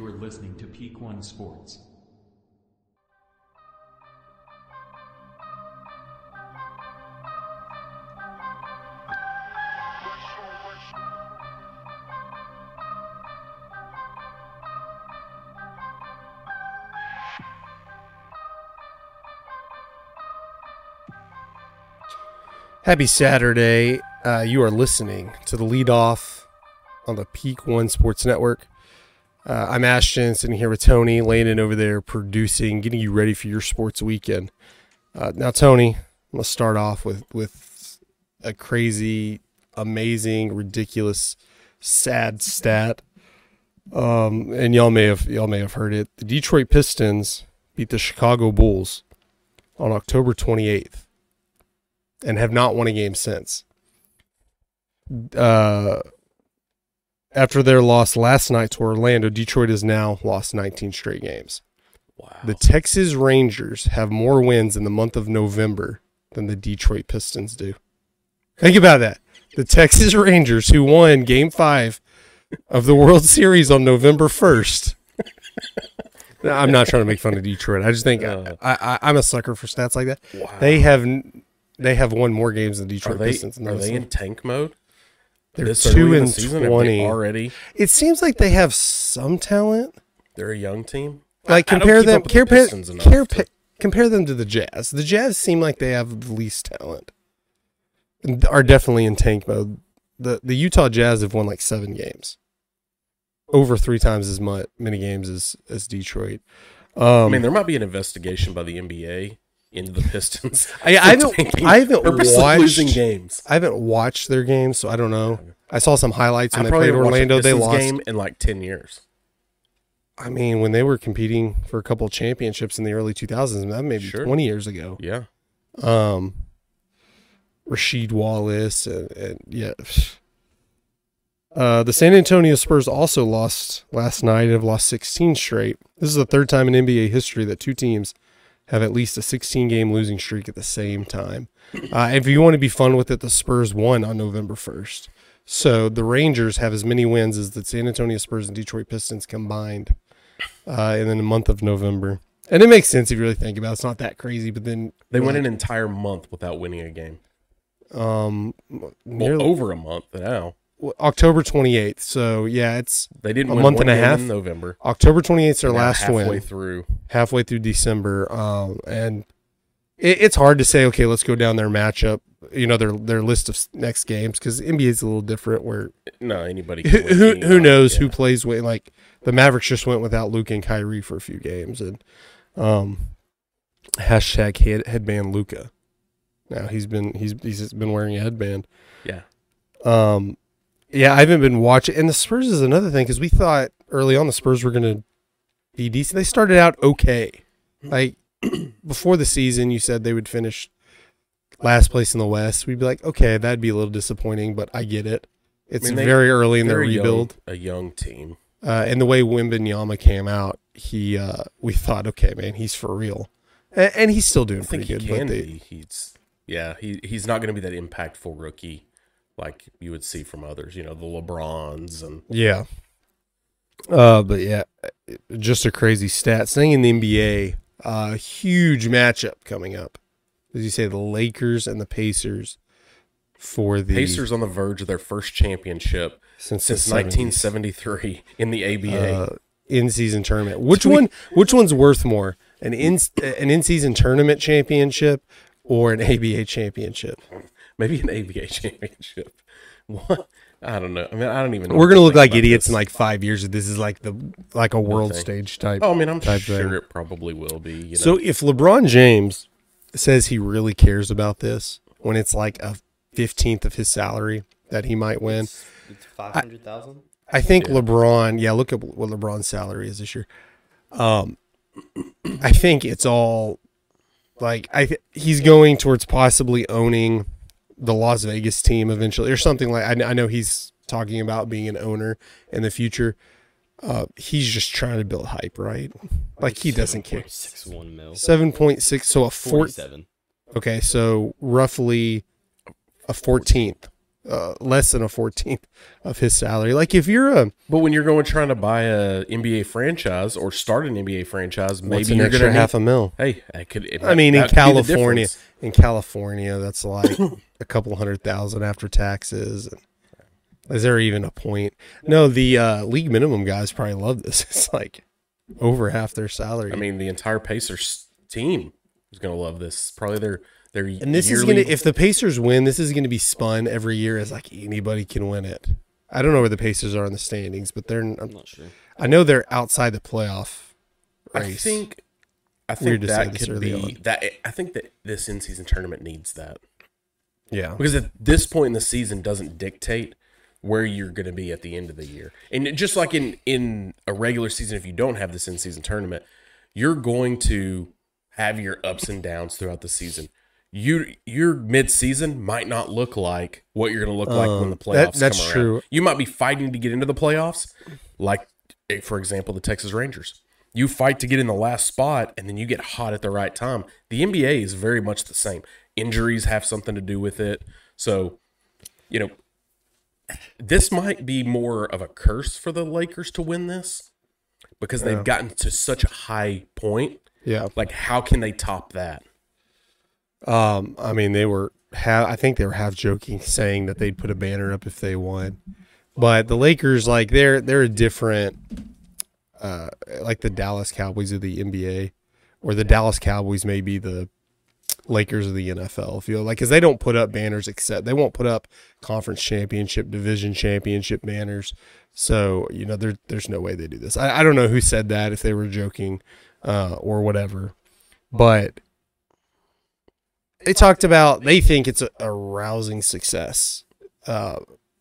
You are listening to Peak One Sports. Happy Saturday. Uh, you are listening to the Leadoff on the Peak One Sports Network. Uh, I'm Ashton, sitting here with Tony, Landen over there producing, getting you ready for your sports weekend. Uh, now, Tony, let's start off with, with a crazy, amazing, ridiculous, sad stat. Um, and y'all may have y'all may have heard it. The Detroit Pistons beat the Chicago Bulls on October 28th and have not won a game since. Uh, after their loss last night to Orlando, Detroit has now lost 19 straight games. Wow. The Texas Rangers have more wins in the month of November than the Detroit Pistons do. Think about that. The Texas Rangers, who won game five of the World Series on November 1st. No, I'm not trying to make fun of Detroit. I just think Uh. I, I, I'm a sucker for stats like that. wow. They have they have won more games than are Detroit they Pistons. are they in tank mode? They're This two and season, twenty already. It seems like they have some talent. They're a young team. Like I- compare them, with the compare, to- compare them to the Jazz. The Jazz seem like they have the least talent. And Are definitely in tank mode. The the Utah Jazz have won like seven games, over three times as much many games as as Detroit. Um, I mean, there might be an investigation by the NBA into the Pistons. I, I haven't I haven't watched losing games. I haven't watched their games, so I don't know. I saw some highlights when I they played haven't watched a Orlando. They lost. game in like ten years. I mean, when they were competing for a couple championships in the early 2000s, that may be Sure. 20 years ago. Yeah, Um, Rasheed Wallace, and, and yeah. Uh, the San Antonio Spurs also lost last night and have lost 16 straight. This is the third time in NBA history that two teams have at least a 16 game losing streak at the same time. Uh, if you want to be fun with it, the Spurs won on November 1st. So the Rangers have as many wins as the San Antonio Spurs and Detroit Pistons combined uh, in the month of November. And it makes sense if you really think about it. It's not that crazy, but then they went like, an entire month without winning a game. um, Well, nearly, over a month now. October 28th. So yeah, it's They didn't A month and a half? in November. October 28th is their last halfway win, through. halfway through December. Um, and it, it's hard to say. Okay, let's go down their matchup. You know their their list of next games because NBA is a little different. Where No, anybody. who can who, knows yeah. who plays when like the Mavericks just went without Luke and Kyrie for a few games and um hashtag head, headband Luka. Now he's been he's he's been wearing a headband. Yeah, Um, yeah, I haven't been watching. And the Spurs is another thing because we thought early on the Spurs were going to be decent. They started out okay. Like before the season, you said they would finish last place in the West. We'd be like, okay, that'd be a little disappointing, but I get it. It's mean, they- very early in their They're young- rebuild. a young team. Uh, and the way Wembanyama came out, he uh, we thought, okay, man, he's for real, and, and he's still doing I pretty good. But they. He's yeah. He he's not going to be that impactful rookie like you would see from others. You know, the LeBrons and Yeah. Uh, but yeah, just a crazy stat. Staying in the NBA, uh, huge matchup coming up. As you say, the Lakers and the Pacers for the Pacers on the verge of their first championship since, since 1973 in the ABA. uh, in-season tournament. Which one? Which one's worth more, an in an in-season tournament championship or an ABA championship? Maybe an ABA championship. What? I don't know. I mean, I don't even. know We're gonna look like idiots this. in like five years. If this is like the like a world Okay. stage type. Oh, I mean, I'm type sure thing. it probably will be. You know? So if LeBron James says he really cares about this when it's like a fifteenth of his salary that he might win, It's, it's five hundred thousand. I think Yeah. LeBron. Yeah, look at what LeBron's salary is this year. Um, I think it's all like I. th- He's going towards possibly owning the Las Vegas team eventually, or something like. I, I know he's talking about being an owner in the future. Uh, he's just trying to build hype, right? Like he doesn't care. Six one mil. Seven point six, so a four. Forty-seven. Okay, so roughly a fourteenth uh, less than a fourteenth of his salary. Like if you're a But when you're going trying to buy a NBA franchise or start an NBA franchise, maybe you're going to half a mil. Hey, I could. it- I mean, in that could be the California, in California, that's like a couple hundred thousand after taxes. Is there even a point? No, the uh, league minimum guys probably love this. It's like over half their salary. I mean, the entire Pacers team is going to love this. Probably their their and this is gonna if the Pacers win, this is gonna be spun every year as like anybody can win it. I don't know where the Pacers are in the standings, but they're I'm not sure. I know they're outside the playoff race. I race. think. I think to that could be on. that. I think that this in season tournament needs that yeah, because at this point in the season doesn't dictate where you're going to be at the end of the year. And just like in in a regular season, if you don't have this in season tournament, you're going to have your ups and downs throughout the season. You your mid season might not look like what you're going to look like when the Um, that- playoffs that's come around. true. You might be fighting to get into the playoffs, like eh, for example the Texas Rangers. You fight to get in the last spot, and then you get hot at the right time. The NBA is very much the same. Injuries have something to do with it. So, you know, this might be more of a curse for the Lakers to win this because they've gotten to such a high point. yeah. Like, how can they top that? Um, I mean, they were ha- I think they were half joking, saying that they'd put a banner up if they won. But the Lakers, like they're they're a different, uh, like the Dallas Cowboys of the NBA, or the Dallas Cowboys may be the Lakers of the NFL. You like, because they don't put up banners except they won't put up conference championship, division championship banners. So you know, there there's no way they do this. I, I don't know who said that if they were joking, uh, or whatever, but they talked about they think it's a, a rousing success uh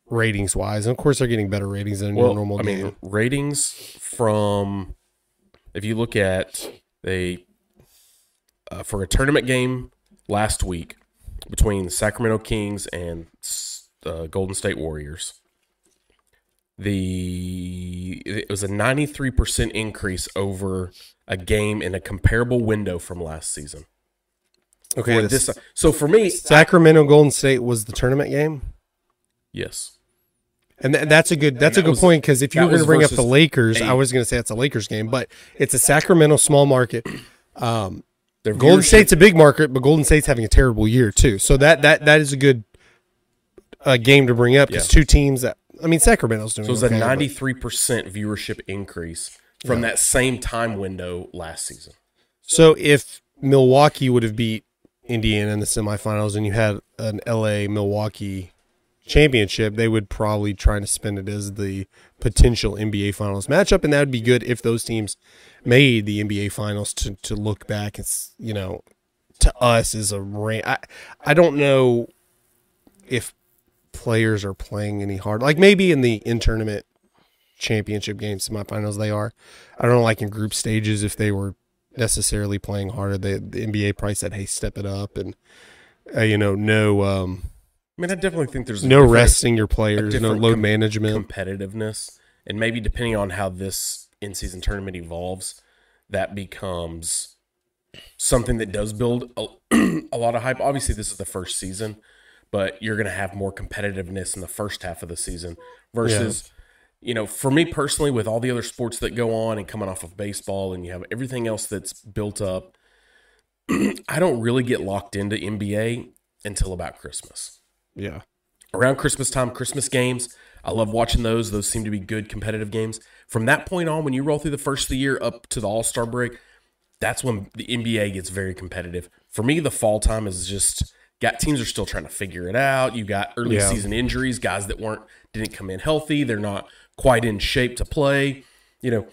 ratings wise and of course they're getting better ratings than a normal I game mean, ratings from if you look at they uh, for a tournament game last week between the Sacramento Kings and uh, Golden State Warriors. The it was a 93% increase over a game in a comparable window from last season. Okay For the this, so for me, sacramento golden state was the tournament game yes. and th- that's a good that's a good was- point because if you were going to bring up the versus lakers i was going to say it's a lakers game but it's a sacramento small market um Their golden state's a big market but golden state's having a terrible year too so that that that is a good uh, game to bring up because Yeah. two teams that i mean sacramento's doing So it was okay, a ninety three percent viewership increase from that same time window last season. So if Milwaukee would have beat Indiana in the semifinals and you had an LA Milwaukee championship, they would probably try to spin it as the potential NBA finals matchup, and that would be good if those teams made the NBA finals to to look back. It's you know to us is a ran- I I don't know if players are playing any hard. Like maybe in the in tournament championship games, semifinals, they are. I don't know, like in group stages, if they were necessarily playing harder. They, the NBA probably said, "Hey, step it up," and uh, you know, no, um, I mean, I definitely think there's no resting your players, no load com- management. competitiveness, and maybe depending on how this in season tournament evolves, that becomes something that does build a, a lot of hype. Obviously, this is the first season, but you're going to have more competitiveness in the first half of the season versus. You know, for me personally, with all the other sports that go on and coming off of baseball, and you have everything else that's built up, I don't really get locked into NBA until about Christmas yeah, around Christmas time, Christmas games. I love watching those. Those seem to be good competitive games. From that point on, when you roll through the first of the year up to the All Star break, that's when the NBA gets very competitive. For me, the fall time is just got teams are still trying to figure it out. You got early Yeah. season injuries, guys that weren't didn't come in healthy. They're not quite in shape to play. You know,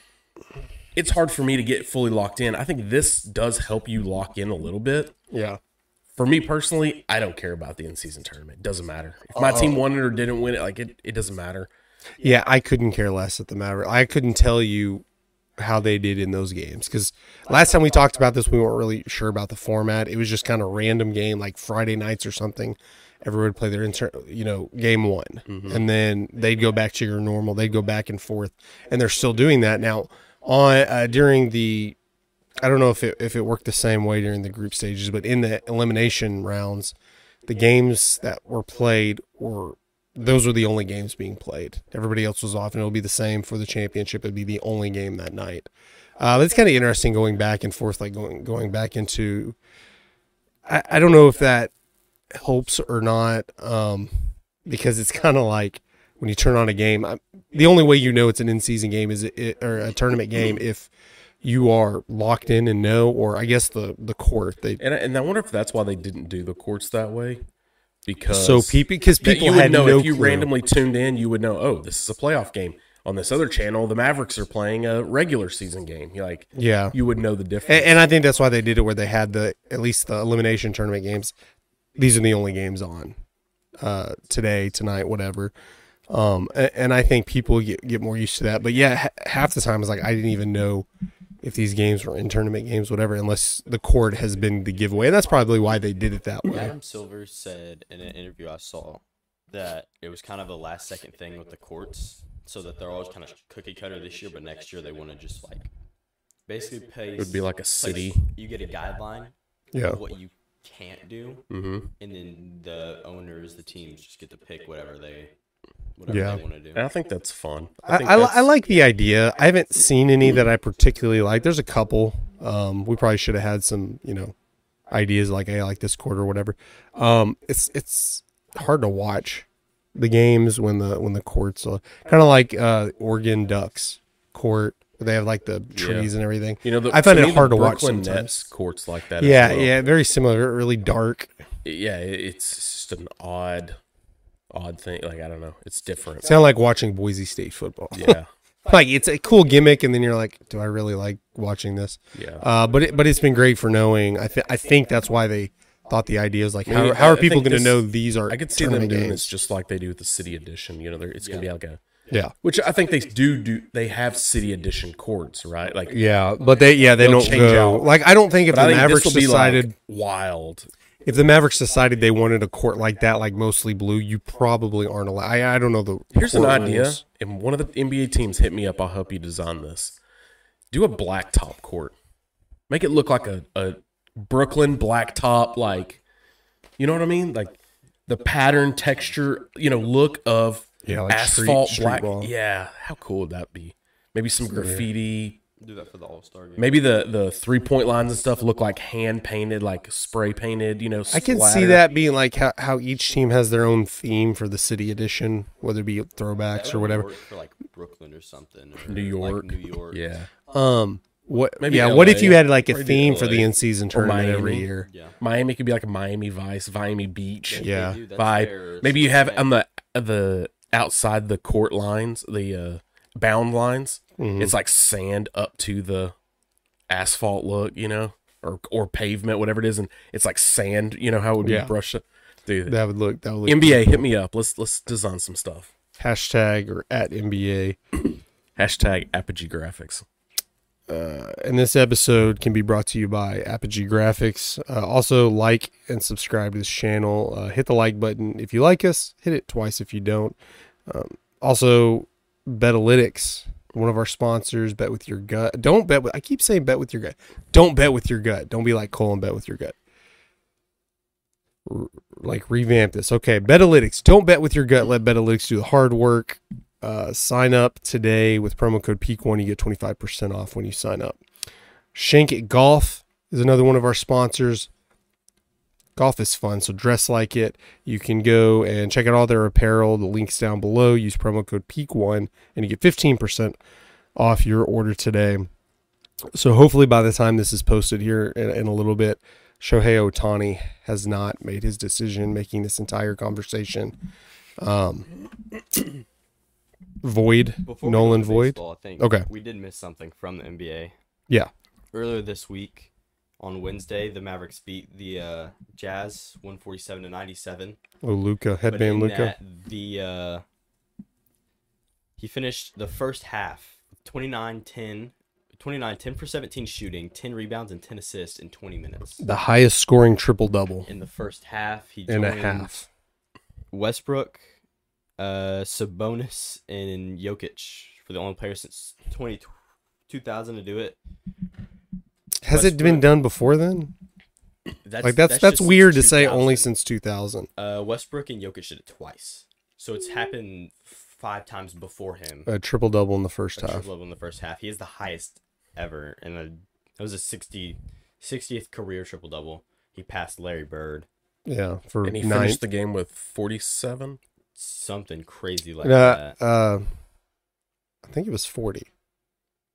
it's hard for me to get fully locked in. I think this does help you lock in a little bit yeah. for me personally, I don't care about the in season tournament. It doesn't matter. If my team oh. won it or didn't win it, like it, it doesn't matter. Yeah, I couldn't care less at the matter. I couldn't tell you how they did in those games because last time we talked about this, we weren't really sure about the format. It was just kind of random game, like Friday nights or something. Everyone would play their inter- you know, game one, and then they'd go back to your normal. They'd go back and forth, and they're still doing that now. On uh, during the, I don't know if it if it worked the same way during the group stages, but in the elimination rounds, the games that were played were those were the only games being played. Everybody else was off, and it'll be the same for the championship. It'd be the only game that night. Uh, it's kind of interesting going back and forth, like going going back into. I, I don't know if that helps or not, um, because it's kind of like when you turn on a game. I, the only way you know it's an in season game is it, or a tournament game if you are locked in and know, or I guess the the court they And I- and I wonder if that's why they didn't do the courts that way, because so people because people would had know no if you clue. randomly tuned in, you would know. Oh, this is a playoff game. On this other channel, the Mavericks are playing a regular season game. You're like, yeah. you would know the difference. And, and I think that's why they did it where they had the at least the elimination tournament games. These are the only games on uh, today, tonight, whatever. Um, a- and, I think people get, get more used to that. But yeah, ha- half the time it's like I didn't even know if these games were in tournament games, whatever, unless the court has been the giveaway. And that's probably why they did it that way. Adam Silver said in an interview I saw that it was kind of a last second thing with the courts, so that they're always kind of cookie cutter this year, but next year they want to just like basically pay. it would be like a place- city. You get a guideline Yeah. what you can't do, hmm and then the owners, the teams, just get to pick whatever they whatever Yeah. they want to do. And I think that's fun. I, think I, li- I like the idea. I haven't seen any that I particularly like. There's a couple. Um, we probably should have had some, you know, ideas like, hey, I like this court or whatever. Um, it's it's hard to watch the games when the when the courts are kind of like uh, Oregon Ducks court. They have like the trees and everything. You know, the, I find it hard to watch sometimes. Nets courts like that. Yeah, well. yeah, very similar, really dark. yeah. It's just an odd, odd thing. Like I don't know, it's different. Sound like watching Boise State football. Yeah, like it's a cool gimmick, and then you're like, do I really like watching this? yeah. Uh, but it, but it's been great for knowing. I think I think that's why they thought the idea is like how, Maybe- how are I people going to know these are I could see them doing games? this just like they do with the city edition. You know, it's gonna be like a Yeah, which I think they do do. They have city edition courts, right? Like, yeah, but they yeah they don't change go out. like I don't think if but the think Mavericks decided like wild. if the Mavericks decided they wanted a court like that, like mostly blue, you probably aren't allowed. I, I don't know the Here's an idea, rules. and one of the NBA teams hit me up. I'll help you design this. Do a blacktop court. Make it look like a, a Brooklyn blacktop, like you know what I mean, like the pattern, texture, you know, look of Yeah, like asphalt street black. ball. Yeah, how cool would that be? Maybe some graffiti. Do that for the All Star game. Maybe the the three point lines and stuff look like hand painted, like spray painted. You know, I can see that being like how, how each team has their own theme for the city edition, whether it be throwbacks or whatever. For like Brooklyn or something. Or New York. Like New York. Yeah, Um, what? Maybe yeah, what if you had like a Or do theme for the in season tournament every year? Yeah. Miami could be like a Miami Vice, Miami Beach. Yeah. Dude, vibe. Maybe you have on the the outside the court lines, the uh, bound lines. Mm-hmm. It's like sand up to the asphalt look, you know, or or pavement, whatever it is, and it's like sand. You know how it would Yeah. be brushed. Dude, That would look. That would look NBA, hit me up. Let's let's design some stuff. hashtag or at NBA. Hashtag Apogee Grafix. Uh, and this episode can be brought to you by Apogee Grafix. Uh, also, like and subscribe to this channel. Uh, hit the like button if you like us. Hit it twice if you don't. Um, also, Betalytics, one of our sponsors. Bet with your gut. Don't bet with. I keep saying bet with your gut. Don't bet with your gut. Don't be like Cole and bet with your gut. R- like revamp this. Okay, Betalytics. Don't bet with your gut. Let Betalytics do the hard work. Uh, sign up today with promo code PEAKONE. You get 25% off when you sign up. Shank It Golf is another one of our sponsors. Golf is fun, so dress like it. You can go and check out all their apparel. The link's down below. Use promo code PEAKONE and you get 15% off your order today. So hopefully by the time this is posted here in, in a little bit, Shohei Ohtani has not made his decision, making this entire conversation um, void. Before Nolan void. baseball, I think Okay. we did miss something from the NBA. Yeah. Earlier this week, on Wednesday, the Mavericks beat the uh, Jazz 147 to 97. Oh, Luka, headband Luka. the uh, he finished the first half 29 10 29 10 for 17 shooting, 10 rebounds and 10 assists in 20 minutes. The highest scoring triple double In the first half, he in joined a half. Westbrook, uh, Sabonis, and Jokic for the only player since 20, 2000 to do it. Has it been done before then? That's, Like that's that's, just since weird to say only since 2000. Uh, Westbrook and Jokic did it twice. So it's happened five times before him. A triple double in the first A half. triple double in the first half. He is the highest ever, and it was a 60, 60th career triple double. He passed Larry Bird. Yeah, for And he nine. finished the game with 47. Something crazy like Uh, that. uh, I think it was forty.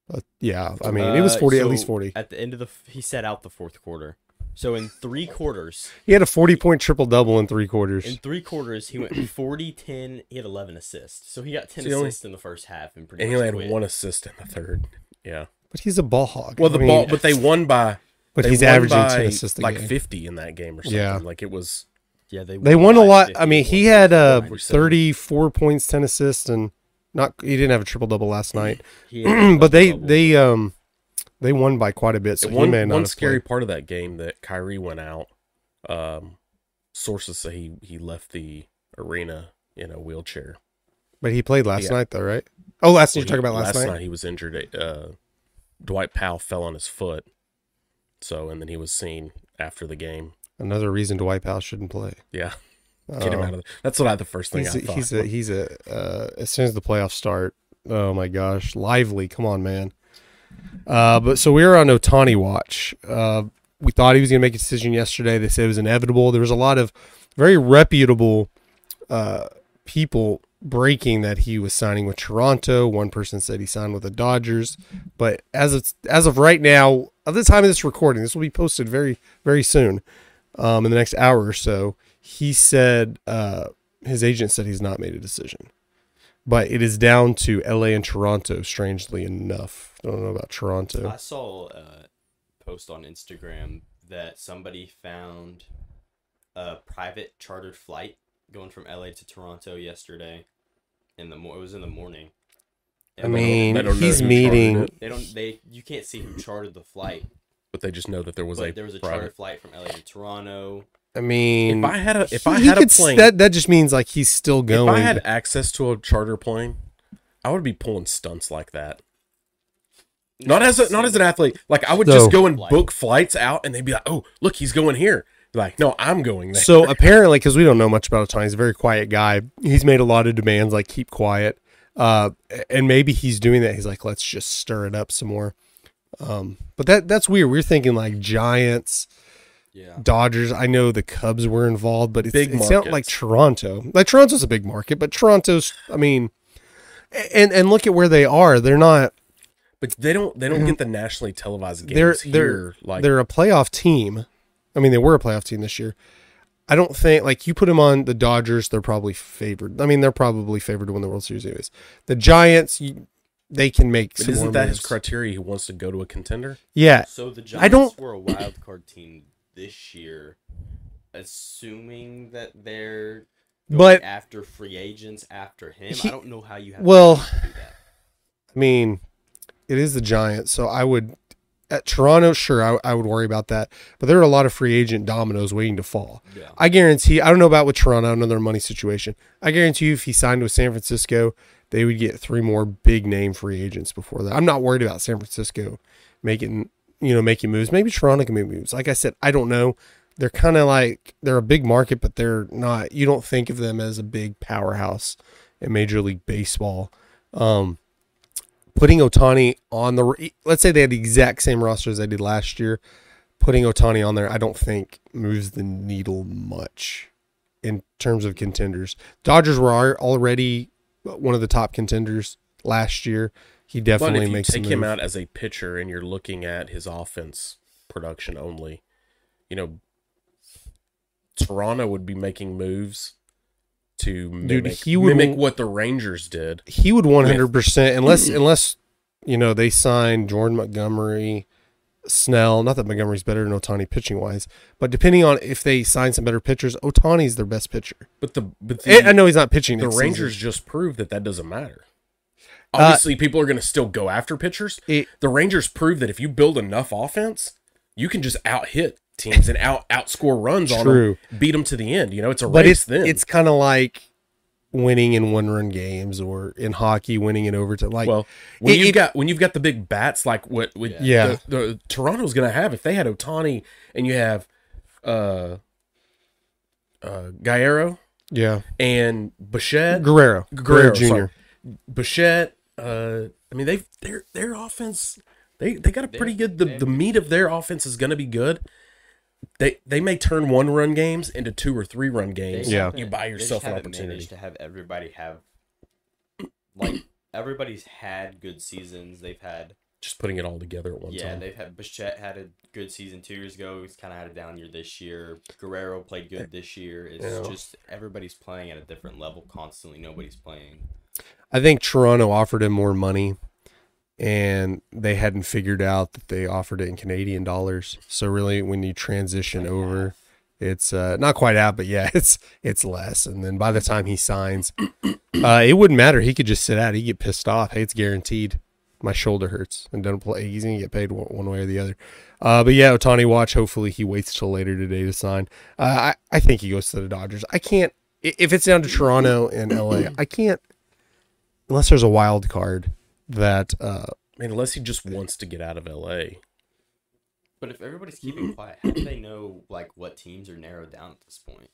But yeah, I mean, it was Uh, forty, at least forty. At the end of the, he set out the fourth quarter. So in three quarters, He had a forty-point triple double in three quarters. in three quarters, he went 40, 10. He had 11 assists. So he got 10 So he only- assists in the first half and pretty And he much only had quit. one assist in the third. Yeah. but he's a ball hog. Well, the I mean, ball, but they won by. But they he's averaging by, ten assists a like game. 50 in that game or something. Yeah. Like it was. Yeah, they They won a lot. I mean, he had uh, thirty-four points, ten assists, and not. He didn't have a triple double last night, He had a but they double. they um they won by quite a bit. So one one scary played. part of that game that Kyrie went out. Um, sources say he he left the arena in a wheelchair. But he played last Yeah. night, though, right? Oh, last night you're talking about last, night. Last night he was injured. Uh, Dwight Powell fell on his foot. So and then he was seen after the game. Another reason Dwight Powell shouldn't play. Yeah, get him Um, out of. The, that's what I the first thing He's I a, thought. he's a he's a uh, as soon as the playoffs start. Oh my gosh, lively! Come on, man. Uh, but so we were on Ohtani watch. Uh, we thought he was going to make a decision yesterday. They said it was inevitable. There was a lot of very reputable uh, people breaking that he was signing with Toronto. One person said he signed with the Dodgers, but as it's as of right now, at the time of this recording, this will be posted very very soon, um, in the next hour or so. He said uh, his agent said he's not made a decision, but it is down to L.A. and Toronto. Strangely enough, I don't know about Toronto. I saw a post on Instagram that somebody found a private chartered flight going from LA to Toronto yesterday. In the mo- it was in the morning. I And they don't- mean, don't he's meeting. they don't they you can't see who chartered the flight. But they just know that there was a But there was a private. chartered flight from LA to Toronto. I mean, If I had a if he- I had a could s- plane, that that just means like he's still going. if. I had access to a charter plane, I would be pulling stunts like that. Not as a, not as an athlete. Like I would So- just go and book flights out, and they'd be like, "Oh, look, he's going here." Like, no, I'm going there. So apparently, because we don't know much about Ohtani, he's a very quiet guy. He's made a lot of demands, like keep quiet. Uh, and maybe he's doing that. He's like, let's just stir it up some more. Um, but that that's weird. We're thinking like Giants, Yeah. Dodgers. I know the Cubs were involved, but it's, Big it's not like. Toronto. Like Toronto's a big market, but Toronto's, I mean, and and look at where they are. They're not. but they don't they don't get the nationally televised games they're here. they're like they're a playoff team. I mean, they were a playoff team this year. I don't think like you put them on the Dodgers, they're probably favored. I mean, they're probably favored to win the World Series anyways. The Giants, you, they can make. but some isn't more that his criteria? He wants to go to a contender. Yeah, So the Giants I don't- were a wild card team this year, assuming that they're going But- after free agents after him. He- I don't know how you have well, to do that. I mean, it is the Giants, so I would at Toronto. Sure, I, I would worry about that, but there are a lot of free agent dominoes waiting to fall. Yeah. I guarantee. I don't know about with Toronto. I don't know their money situation. I guarantee you, if he signed with San Francisco, they would get three more big name free agents before that. I'm not worried about San Francisco making you know making moves. Maybe Toronto can make moves. Like I said, I don't know. They're kind of like they're a big market, but they're not. You don't think of them as a big powerhouse in Major League Baseball. Um, putting Ohtani on the let's say they had the exact same roster as they did last year, putting Ohtani on there, I don't think moves the needle much in terms of contenders. Dodgers were already one of the top contenders last year. He But definitely if you makes take him out as a pitcher and you're looking at his offense production only, you know, Toronto would be making moves to mimic, he would mimic what the Rangers did. He would one hundred percent unless unless you know they signed Jordan Montgomery, Snell. Not that Montgomery's better than Ohtani pitching wise, but depending on if they sign some better pitchers, Ohtani's their best pitcher. But the but the, And I know he's not pitching. the Rangers season. just proved that that doesn't matter. Uh, Obviously, people are going to still go after pitchers. It- the Rangers proved that if you build enough offense, you can just out hit teams and out outscore runs on them, beat them to the end. You know, it's a but race. it's then it's kind of like winning in one run games or in hockey winning in overtime. Like well when it- you've it- got when you've got the big bats like what with Yeah. the, the Toronto's going to have if they had Ohtani and you have uh uh Gallardo Yeah. and Bichette, Guerrero. Guerrero, Guerrero, Jr. sorry. Bichette. Uh, I mean, they their their offense. They they got a pretty good. The, the meat of their offense is going to be good. They they may turn one run games into two or three run games. Yeah. you buy They just yourself an haven't opportunity. managed to have everybody have like everybody's had good seasons. They've had Just putting it all together at one yeah, time. they've had Bichette had a good season two years ago. He's kind of had a down year this year. Guerrero played good this year. It's Yeah. just everybody's playing at a different level constantly. Nobody's playing. I think Toronto offered him more money, and they hadn't figured out that they offered it in Canadian dollars. So really, when you transition Like over, half. it's uh, not quite out, but yeah, it's it's less. And then by the time he signs, uh, it wouldn't matter. He could just sit out. He'd get pissed off. Hey, it's guaranteed. My shoulder hurts and don't play. He's gonna get paid one, one way or the other. Uh, but yeah, Ohtani watch. Hopefully, he waits till later today to sign. Uh, I I think he goes to the Dodgers. I can't if it's down to Toronto and LA. I can't unless there's a wild card that uh, I mean, unless he just wants to get out of LA. But if everybody's keeping quiet, how do they know like what teams are narrowed down at this point?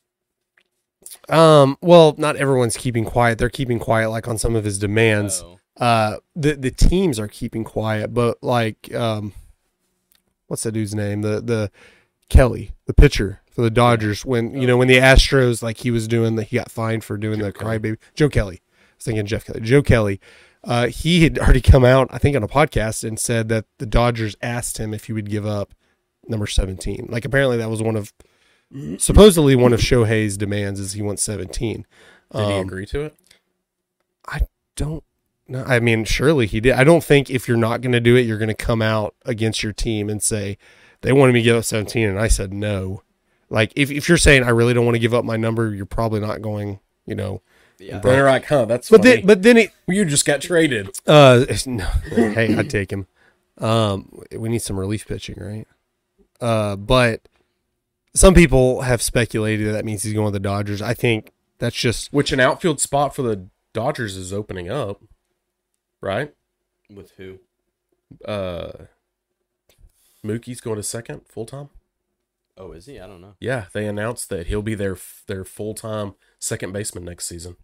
um well not everyone's keeping quiet. They're keeping quiet like on some of his demands. Oh, uh the the teams are keeping quiet but like um what's that dude's name? The the kelly the pitcher for the dodgers when you know when the astros like he was doing the he got fined for doing the Kelly. crybaby joe kelly. I was thinking jeff kelly. Joe kelly uh he had already come out i think on a podcast and said that the dodgers asked him if he would give up number 17 like apparently that was one of supposedly one of shohei's demands is he wants 17 Did he Um, agree to it? I don't no i mean surely he did. I don't think if you're not going to do it you're going to come out against your team and say they wanted me to give up 17 and i said no. Like if, if you're saying i really don't want to give up my number you're probably not going you know yeah. They're like, huh? That's but funny. then but then it you just got traded. uh no, hey i'd take him um we need some relief pitching right uh but some people have speculated that, that means he's going with the dodgers i think that's just Which an outfield spot for the Dodgers is opening up, right? With who? Uh, Mookie's going to second full time. Oh, is he? I don't know. Yeah, they announced that he'll be their their full time second baseman next season.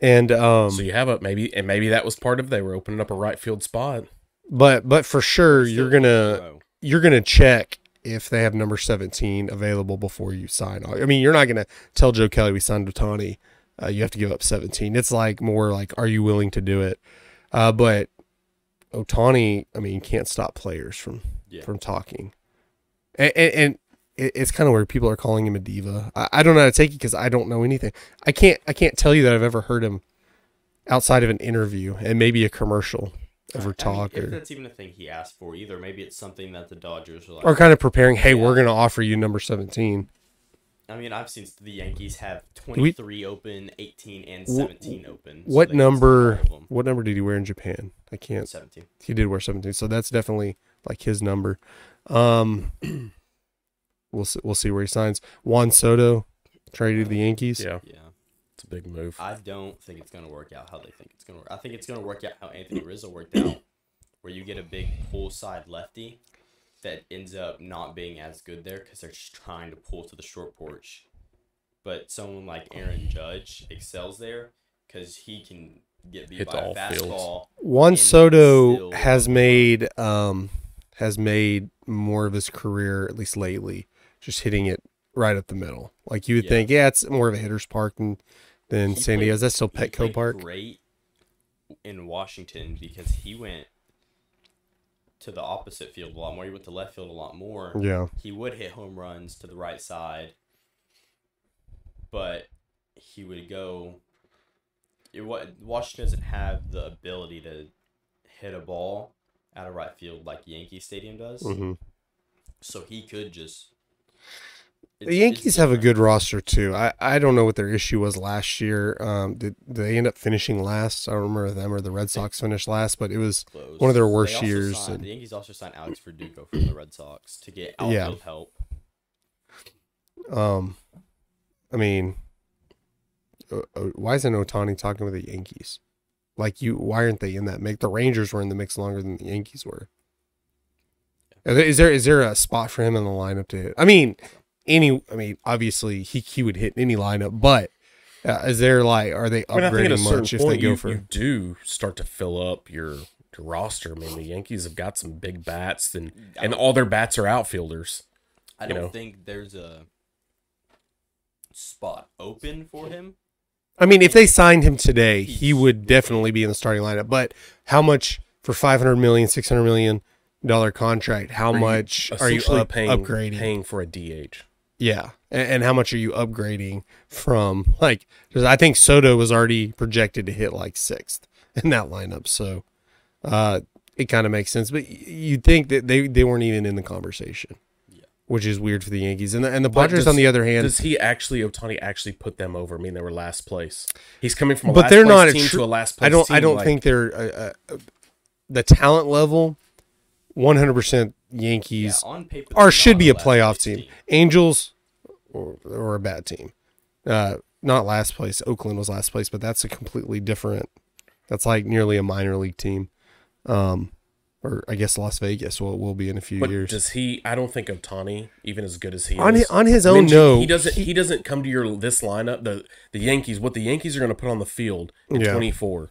And um so you have a maybe, and maybe that was part of they were opening up a right field spot. but but for sure Still you're gonna Guerrero. you're gonna check if they have number 17 available before you sign. I mean, you're not gonna tell Joe Kelly we signed Ohtani. Uh, you have to give up 17. It's like more like, are you willing to do it? Uh, but Ohtani, I mean, you can't stop players from Yeah. from talking, and, and, and it, it's kind of where people are calling him a diva. I, I don't know how to take it because I don't know anything. I can't I can't tell you that I've ever heard him outside of an interview and maybe a commercial ever I mean, talk if or that's even a thing he asked for, either maybe it's something that the Dodgers are like. or kind of preparing. Hey, Yeah. we're going to offer you number 17. I mean, I've seen the Yankees have 23 open, 18, and Wh- 17 open. so what they can sign number? all of them. What number did he wear in Japan? I can't. 17. He did wear 17, so that's definitely like his number. Um, we'll see, we'll see where he signs. Juan Soto traded to the Yankees. Yeah, Yeah. it's a big move. I don't think it's going to work out how they think it's going to work. I think it's going to work out how Anthony Rizzo worked out, where you get a big pull side lefty that ends up not being as good there because they're just trying to pull to the short porch. But someone like Aaron Judge excels there because he can get beat Hit by a all fields. fastball. Juan Soto has made um has made more of his career at least lately, just hitting it right up the middle. Like you would Yeah. think, yeah, it's more of a hitter's park than than He San played- Diego. Is that still Petco Park? Great in Washington because he went to the opposite field a lot more. He went to left field a lot more. Yeah. He would hit home runs to the right side, but he would go. It, wa- Washington doesn't have the ability to hit a ball out of right field like Yankee Stadium does, hmm so he could just. The Yankees have a good roster too. I, I don't know what their issue was last year. Um, did, did they end up finishing last? I don't remember them or the Red Sox finished last, but it was close. one of their worst years signed- and- the Yankees also signed Alex Verdugo from the Red Sox to get outfield Yeah. help. um, I mean, uh, uh, why isn't Ohtani talking with the Yankees? Like you, why aren't they in that mix? The Rangers were in the mix longer than the Yankees were. Are there- Is there is there a spot for him in the lineup to hit? I mean, any. I mean, obviously he he would hit any lineup, but Uh, is there like are they I mean, I think at a upgrading much if point, they go you, for? you do start to fill up your, your roster. I mean, the Yankees have got some big bats, and and all their bats are outfielders. I don't know. think there's a spot open for him. I mean, if they signed him today, he would definitely be in the starting lineup. But how much for 500 million, 600 million dollar contract? How Are you much are you up, paying upgrading? paying for a DH? Yeah, and, and how much are you upgrading from? Like, I think Soto was already projected to hit like sixth in that lineup, so uh, it kind of makes sense. But you'd think that they they weren't even in the conversation, Yeah. which is weird for the Yankees. And the, and the But Padres, does- on the other hand, Does he actually Ohtani actually put them over? I mean, they were last place. He's coming from a but last they're place not a team true. to a last place I don't. I don't like- think they're uh, uh, the talent level. One hundred percent Yankees Yeah, paper, or they're should be a playoff place team. Angels or, or a bad team. Uh, not last place. Oakland was last place, but that's a completely different. That's like nearly a minor league team. Um, or I guess Las Vegas will will be in a few But years. does he? I don't think Ohtani, even as good as he on is, his, on his own, no, he doesn't. He, doesn't come to your this lineup. The the Yankees, what the Yankees are going to put on the field in Yeah. twenty four.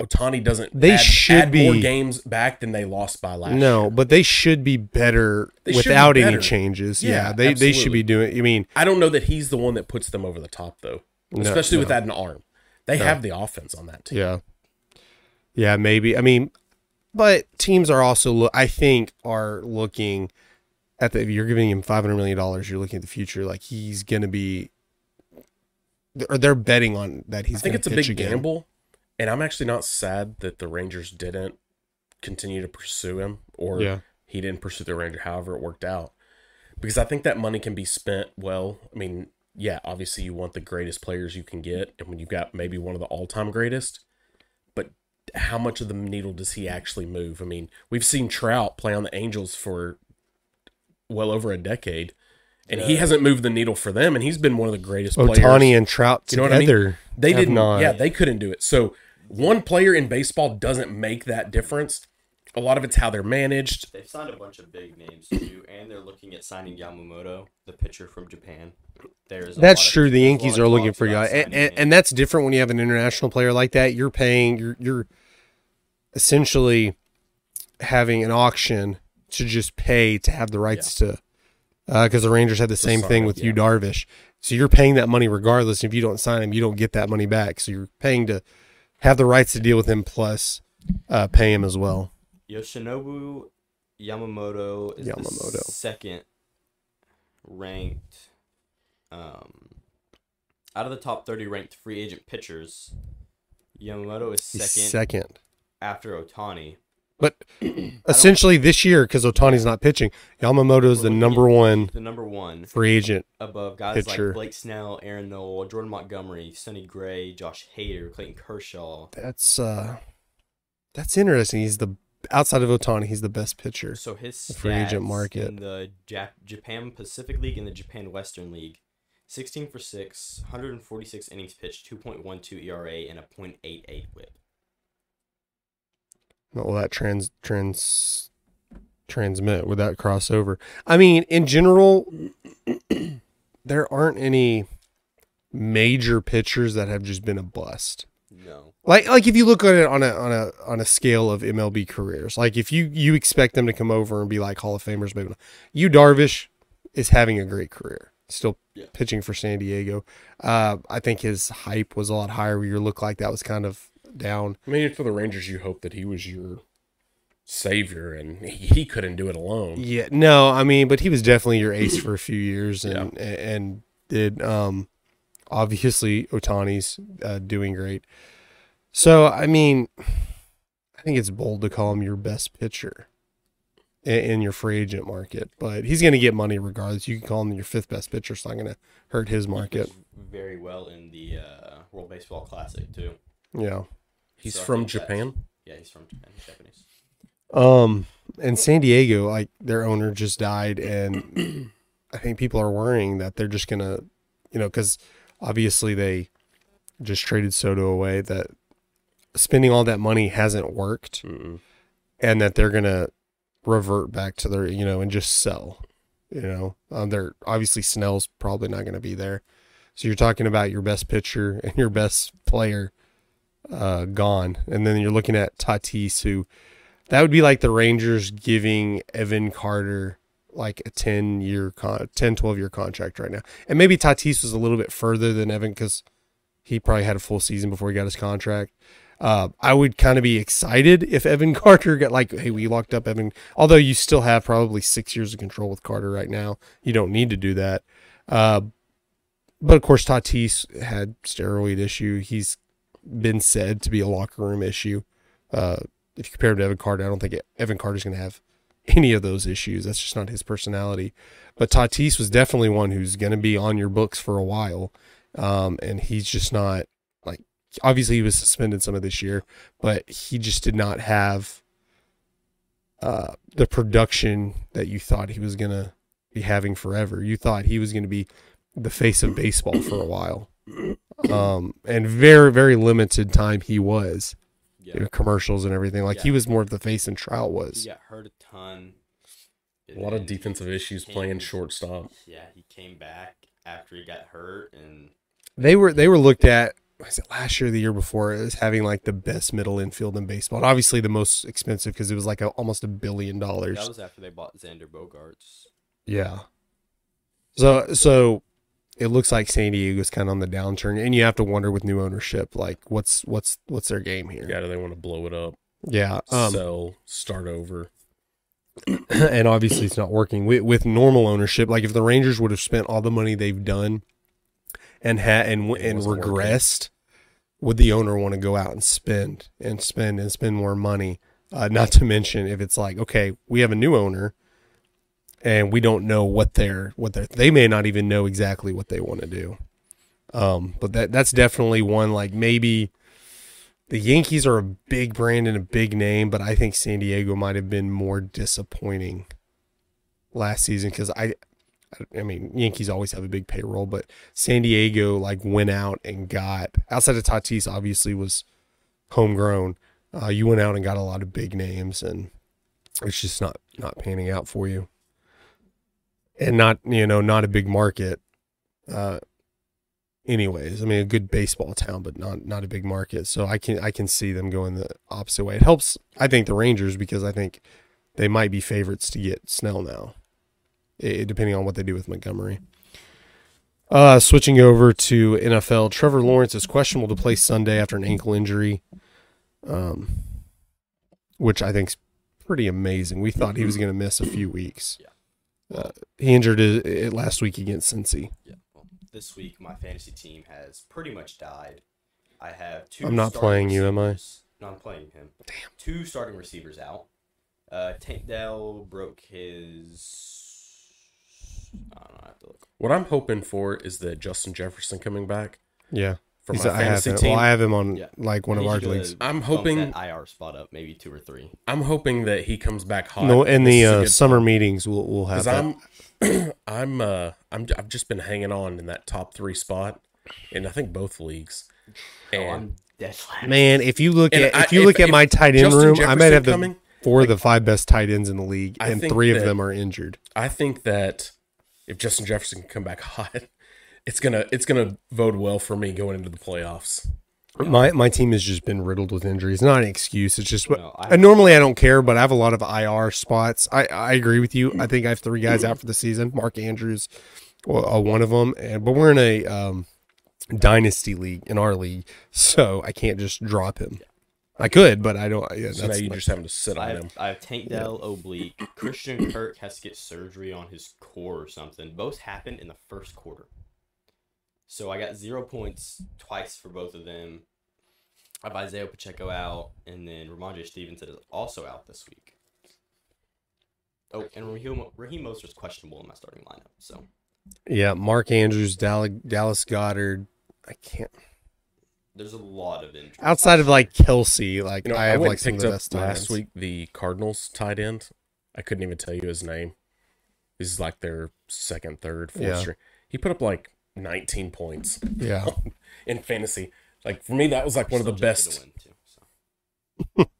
Ohtani doesn't. They add, should add more games back than they lost by last. No, year. but they should be better They should be without any changes. Yeah, Yeah, they they should be doing. I mean, I don't know that he's the one that puts them over the top though, No, especially no. with that an arm. They have the offense on that team. Yeah. Yeah, maybe. I mean, but teams are also look I think are looking at the if you're giving him 500 million dollars, you're looking at the future like he's going to be or they're betting on that he's I think it's a big again. gamble, and I'm actually not sad that the Rangers didn't continue to pursue him, or Yeah. he didn't pursue the Ranger. However, it worked out because I think that money can be spent well. I mean, yeah, obviously you want the greatest players you can get, and when you've got maybe one of the all-time greatest, but how much of the needle does he actually move? I mean, we've seen Trout play on the Angels for well over a decade. And he hasn't moved the needle for them, and he's been one of the greatest players. Ohtani and Trout You know what I mean? together. They have didn't. not. Yeah, they couldn't do it. So one player in baseball doesn't make that difference. A lot of it's how they're managed. They've signed a bunch of big names too, and they're looking at signing Yamamoto, the pitcher from Japan. There's That's lot of- true. The there's Yankees are looking for about guys, and, and, and that's different when you have an international player like that. You're paying. You're you're essentially having an auction to just pay to have the rights to, uh, because the Rangers had the same sign thing him, with yeah. you, Darvish. So you're paying that money regardless. If you don't sign him, you don't get that money back. So you're paying to have the rights to deal with him plus uh, pay him as well. Yoshinobu Yamamoto is the Yamamoto. second ranked. Um, out of the top 30 ranked free agent pitchers, Yamamoto is He's second, second. after Ohtani. But essentially this year, because Ohtani's not pitching, Yamamoto is the number one The number one free agent. above guys Pitcher. like Blake Snell, Aaron Nola, Jordan Montgomery, Sonny Gray, Josh Hader, Clayton Kershaw. That's uh, that's interesting. He's the outside of Ohtani, he's the best pitcher. So his The free agent market. in the Jap- Japan Pacific League and the Japan Western League, 16 for 6, 146 innings pitched, 2.12 ERA, and a .88 WHIP. Will that trans trans transmit? Would that cross over? I mean, in general, there aren't any major pitchers that have just been a bust. No. Like like if you look at it on a on a on a scale of MLB careers, like if you you expect them to come over and be like Hall of Famers, maybe not. You Darvish is having a great career, still Yeah. pitching for San Diego. Uh, I think his hype was a lot higher. Where you look like that was kind of down. I mean, for the Rangers, you hope that he was your savior, and he, he couldn't do it alone. Yeah, no, I mean, but he was definitely your ace for a few years, and and did um, obviously Ohtani's uh, doing great. So I mean, I think it's bold to call him your best pitcher in, in your free agent market, but he's going to get money regardless. You can call him your fifth best pitcher. It's not going to hurt his market. Very well in the uh, World Baseball Classic, too. Yeah. He's So from Japan. Yeah, he's from Japan. He's Japanese. Um, and San Diego, like their owner just died, and I think people are worrying that they're just gonna, you know, because obviously they just traded Soto away. That spending all that money hasn't worked, Mm-mm. and that they're gonna revert back to their, you know, and just sell. You know, um, they're obviously Snell's probably not gonna be there, So you're talking about your best pitcher and your best player uh, gone, and then you're looking at Tatis, who that would be like the Rangers giving Evan Carter like a 10 year con 10 12 year contract right now. And maybe Tatis was a little bit further than Evan cuz he probably had a full season before he got his contract. Uh, I would kind of be excited if Evan Carter got like, hey, we locked up Evan. Although you still have probably six years of control with Carter right now, you don't need to do that. Uh, but of course, Tatis had steroid issue. He's been said to be a locker room issue. Uh, if you compare him to Evan Carter, I don't think Evan Carter's going to have any of those issues. That's just not his personality. But Tatis was definitely one who's going to be on your books for a while. Um, and he's just not like, obviously he was suspended some of this year, but he just did not have uh, the production that you thought he was going to be having forever. You thought he was going to be the face of baseball for a while. Um, and very, very limited time he was. Yeah. You know, commercials and everything. Like he was more of the face and Trout was. Yeah, hurt a ton. A lot of defensive issues came- playing shortstop. Yeah, he came back after he got hurt, and They were they were looked at was it last year or the year before as having like the best middle infield in baseball. And obviously the most expensive because it was like a, almost a billion dollars. that was after they bought Xander Bogaerts. Yeah. So so it looks like San Diego's kind of on the downturn, and you have to wonder with new ownership, like what's what's what's their game here? Yeah, do they want to blow it up, Yeah. Um, sell, start over? and obviously it's not working with, with normal ownership. Like if the Rangers would have spent all the money they've done and had and and wasn't working. regressed, would the owner want to go out and spend and spend and spend more money? Uh, not to mention if it's like, okay, we have a new owner, and we don't know what they're what they're they may not even know exactly what they want to do. Um, but that that's definitely one like maybe the Yankees are a big brand and a big name, but I think San Diego might have been more disappointing last season because I, I mean, Yankees always have a big payroll, but San Diego like went out and got outside of Tatis, obviously was homegrown. Uh, you went out and got a lot of big names, and it's just not not panning out for you, and not you know not a big market. Uh, anyways. I mean, a good baseball town, but not not a big market. So I can I can see them going the opposite way. It helps, I think, the Rangers because I think they might be favorites to get Snell now, eh, depending on what they do with Montgomery. Uh, switching over to NFL, Trevor Lawrence is questionable to play Sunday after an ankle injury, um, which I think's pretty amazing. We thought he was going to miss a few weeks. Uh, he injured it, it last week against Cincy. Yeah. Well, this week my fantasy team has pretty much died. I have two. I'm not starting playing you, am I? No, I'm playing him. Damn. Two starting receivers out. Uh, Tank Dell broke his. I don't know. I have to look. What I'm hoping for is that Justin Jefferson coming back Yeah. For He's- my I have fantasy him. team. Well, I have him on Yeah. like one I of our leagues. I'm hoping- that IR spot up, maybe two or three. I'm hoping that he comes back hot. No, in the uh, good summer meetings, we'll we'll have Because that. I'm, I'm, uh, I'm, I've just been hanging on in that top three spot, in I think both leagues. Oh, And I'm dead last. Man, if you look And at I- if you if- look at if my tight end Justin room, I might Jefferson have the coming, four of the five best tight ends in the league, I and think three of that- them are injured. I think that if Justin Jefferson can come back hot, it's gonna, it's gonna bode well for me going into the playoffs. My my team has just been riddled with injuries. Not an excuse. It's just what. No, I- normally I don't care, but I have a lot of IR spots. I, I agree with you. I think I have three guys out for the season. Mark Andrews, well, uh, one of them, and but we're in a um, dynasty league in our league, so I can't just drop him. I could, but I don't. Yeah, So now you just having to sit I on have, him. I have Tank Dell oblique. Christian Kirk has to get surgery on his core or something. Both happened in the first quarter. So I got zero points twice for both of them. I have Isaiah Pacheco out, and then Rhamondre Stevenson is also out this week. Oh, and Raheem, Raheem Mostert's questionable in my starting lineup. So yeah. Mark Andrews, Dallas, Dallas Goedert. I can't. there's a lot of injuries. Outside of like Kelce, like You know, I I, have went like and some of picked the up best last ends. week the Cardinals tight end. I couldn't even tell you his name. This is like their second, third, fourth Yeah. string. He put up like 19 points Yeah. in fantasy. Like for me, that was like one of the best. too, so.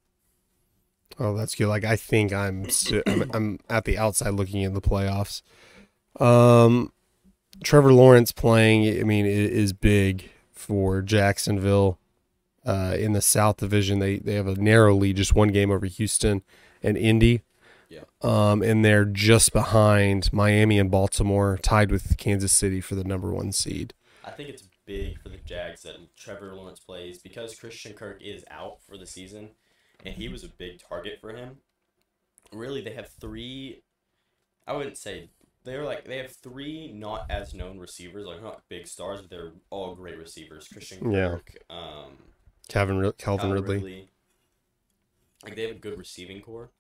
Oh, that's good. Like I think I'm st- I'm, I'm at the outside looking in the playoffs. Um, Trevor Lawrence playing, I mean, i- is big for Jacksonville. Uh, in the South Division, they they have a narrow lead, just one game over Houston and Indy. Yeah. Um, and they're just behind Miami and Baltimore, tied with Kansas City for the number one seed. I think it's big for the Jags that Trevor Lawrence plays because Christian Kirk is out for the season, and he was a big target for him. Really, they have three. I wouldn't say they're like they have three not as known receivers, like not big stars, but they're all great receivers. Christian Yeah. Kirk, um, Calvin Calvin Calvin Ridley. Ridley. Like they have a good receiving corps.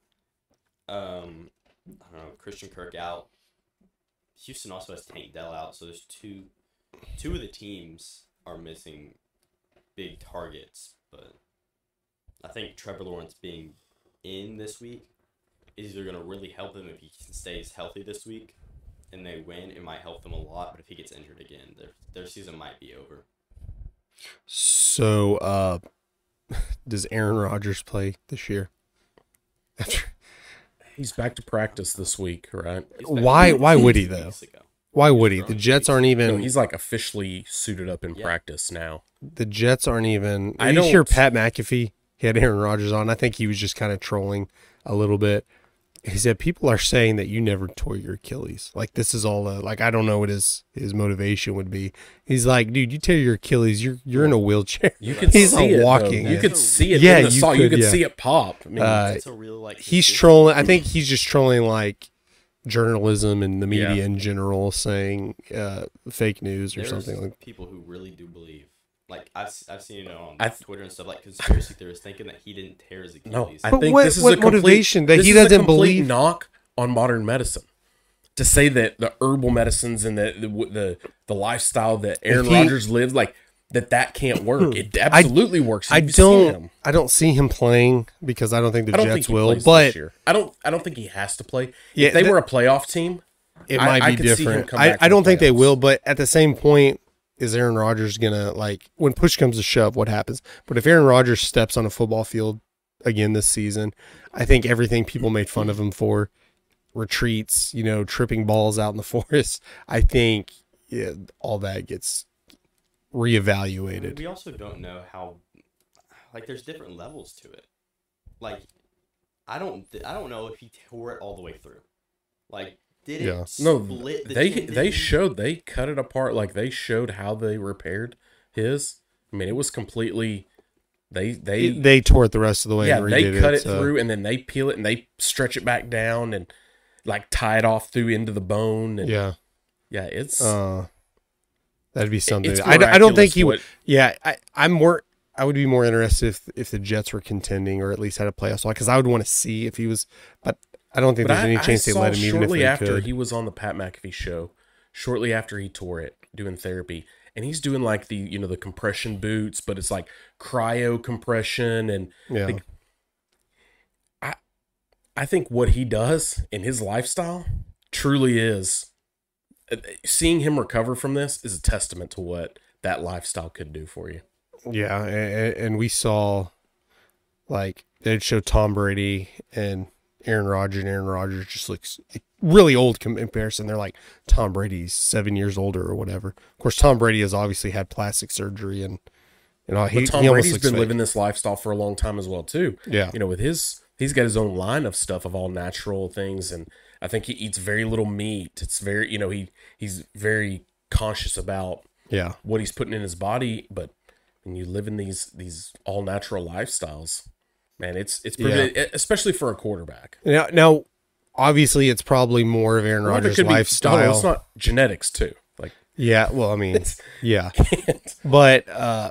Um, I don't know. Christian Kirk out. Houston also has Tank Dell out, so there's two. Two of the teams are missing big targets, but I think Trevor Lawrence being in this week is either going to really help them if he stays healthy this week, and they win. It might help them a lot, but if he gets injured again, their their season might be over. So, uh, does Aaron Rodgers play this year? After, He's back to practice this week, right? Why- why would he, though? why would he? The Jets aren't No, even. he's like officially suited up in Yeah. practice now. the Jets aren't even. I I you hear don't- Pat McAfee. He had Aaron Rodgers on. I think he was just kind of trolling a little bit. He said people are saying that you never tore your Achilles. Like this is all a, like I don't know what his his motivation would be. He's like, dude, you tear your Achilles, you're you're in a wheelchair. You can He's see not it. though. walking. You it. could see it Yeah, in the you saw. You could, could yeah. see it pop. I mean, Uh, It's a real like he's trolling. I think he's just trolling like journalism and the media Yeah. in general, saying uh, fake news or There's something like. people who really do believe. Like I've s- I've seen it on th- Twitter and stuff like conspiracy theorists thinking that he didn't tear his no, Achilles. I But think what- this is what a complete, motivation that he doesn't believe- knock on modern medicine. To say that the herbal medicines and the the the, the lifestyle that Aaron he- Rodgers lives like that that can't work. Hmm. It absolutely works. I You've seen don't. him. I don't see him playing because I don't think the I don't Jets think he will. But. I don't. I don't think he has to play. Yeah, if they that- were a playoff team, it I- might I be could see him different. come I, back I for don't the think they will, but at the same point, is Aaron Rodgers gonna like when push comes to shove, what happens? But if Aaron Rodgers steps on a football field again this season, I think everything people made fun of him for retreats, you know, tripping balls out in the forest, I think yeah, all that gets reevaluated. we also don't know how like there's different levels to it. Like I don't I don't know if he tore it all the way through. Like did it Yeah. no, split the they tendon? they showed they cut it apart. Like they showed how they repaired his. I mean, it was completely. They they they tore it the rest of the way. yeah and they cut it, so- through and then they peel it and they stretch it back down and like tie it off through into the bone. And yeah, Yeah. it's Uh, that'd be something. I, I don't think he would. what- Yeah, I, I'm more. I would be more interested if if the Jets were contending or at least had a playoff slot because I would want to see if he was. But I don't think But there's I, any I chance they let him even if shortly after could. he was on the Pat McAfee show, shortly after he tore it, doing therapy, and he's doing like the you know the compression boots, but it's like cryo compression, and yeah, I I think what he does in his lifestyle truly is uh, seeing him recover from this is a testament to what that lifestyle could do for you. yeah, and, and we saw like they'd show Tom Brady and Aaron Rodgers, and Aaron Rodgers just looks really old comparison. They're like Tom Brady's seven years older or whatever. Of course, Tom Brady has obviously had plastic surgery and. And all, he, But Tom he Brady's been fake. living this lifestyle for a long time as well too. Yeah. you know, with his he's got his own line of stuff of all natural things, and I think he eats very little meat. It's very you know he he's very conscious about Yeah. what he's putting in his body. But when you live in these these all natural lifestyles, man, it's it's pretty, especially for a quarterback. Now, now, obviously, it's probably more of Aaron Rodgers' could be- lifestyle. no, it's not genetics too. Like yeah, well, I mean, yeah, but uh,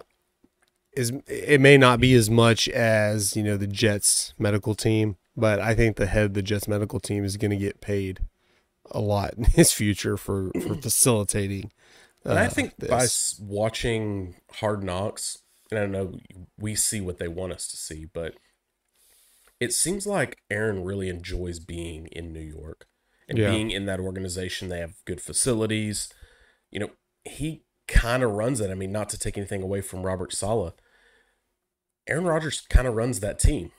is it may not be as much as you know the Jets medical team, but I think the head of the Jets medical team is going to get paid a lot in his future for for facilitating. And I uh, think this. by watching Hard Knocks, and I don't know we see what they want us to see, but it seems like Aaron really enjoys being in New York and Yeah. being in that organization. They have good facilities. You know, he kind of runs it. I mean, not to take anything away from Robert Saleh. Aaron Rodgers kind of runs that team.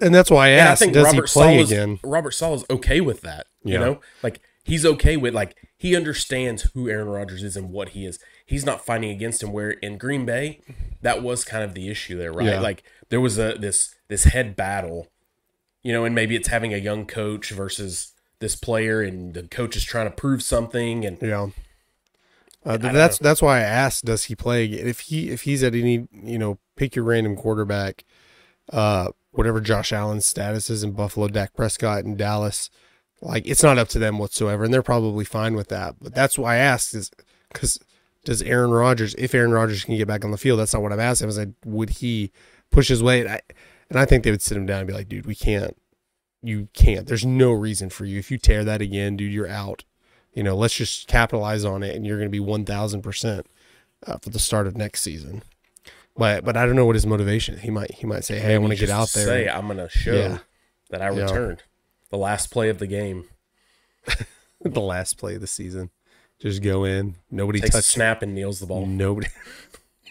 and that's why I And I asked, think does Robert he play Saleh's, again? Robert Saleh's okay with that. You know, like he's okay with like he understands who Aaron Rodgers is and what he is. He's not fighting against him. Where in Green Bay, that was kind of the issue there, right? Yeah. Like there was a this this head battle, you know, and maybe it's having a young coach versus this player, and the coach is trying to prove something, and Yeah. Uh, that's that's why I asked, does he play? If he if he's at any you know pick your random quarterback, uh, whatever Josh Allen's status is in Buffalo, Dak Prescott in Dallas, like it's not up to them whatsoever, and they're probably fine with that. But that's why I asked is because does Aaron Rodgers, if Aaron Rodgers can get back on the field, that's not what I'm asking. I was like, would he push his weight? I, and I think they would sit him down and be like, dude, we can't. You can't. There's no reason for you. If you tear that again, dude, you're out you know, let's just capitalize on it, and you're going to be one thousand percent uh, for the start of next season. But but I don't know what his motivation. He might he might say, hey, I want to get out there. Say I'm going to show Yeah. that I Yeah. returned. The last play of the game the last play of the season, just go in. Nobody takes a touched. snap and kneels the ball. Nobody.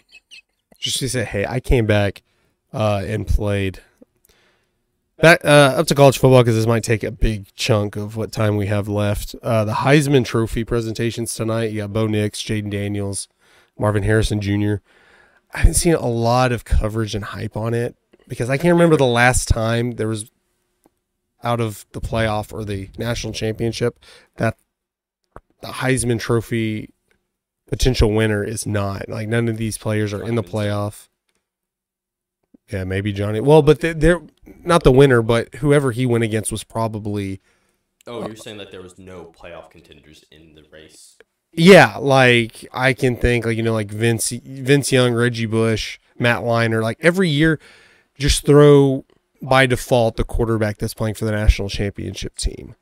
just to say, hey, I came back uh, and played. Back uh, up to college football because this might take a big chunk of what time we have left. Uh, the Heisman Trophy presentations tonight. You got Bo Nix, Jayden Daniels, Marvin Harrison Jr. I haven't seen a lot of coverage and hype on it because I can't remember the last time there was out of the playoff or the national championship that the Heisman Trophy potential winner is not. Like none of these players are in the playoff. Yeah, maybe Johnny. Well, but they- they're not the winner, but whoever he went against was probably Oh, you're saying that there was no playoff contenders in the race? yeah. Like I can think like you know like Vince Vince Young, Reggie Bush, Matt Leinart. Like every year, just throw by default the quarterback that's playing for the national championship team.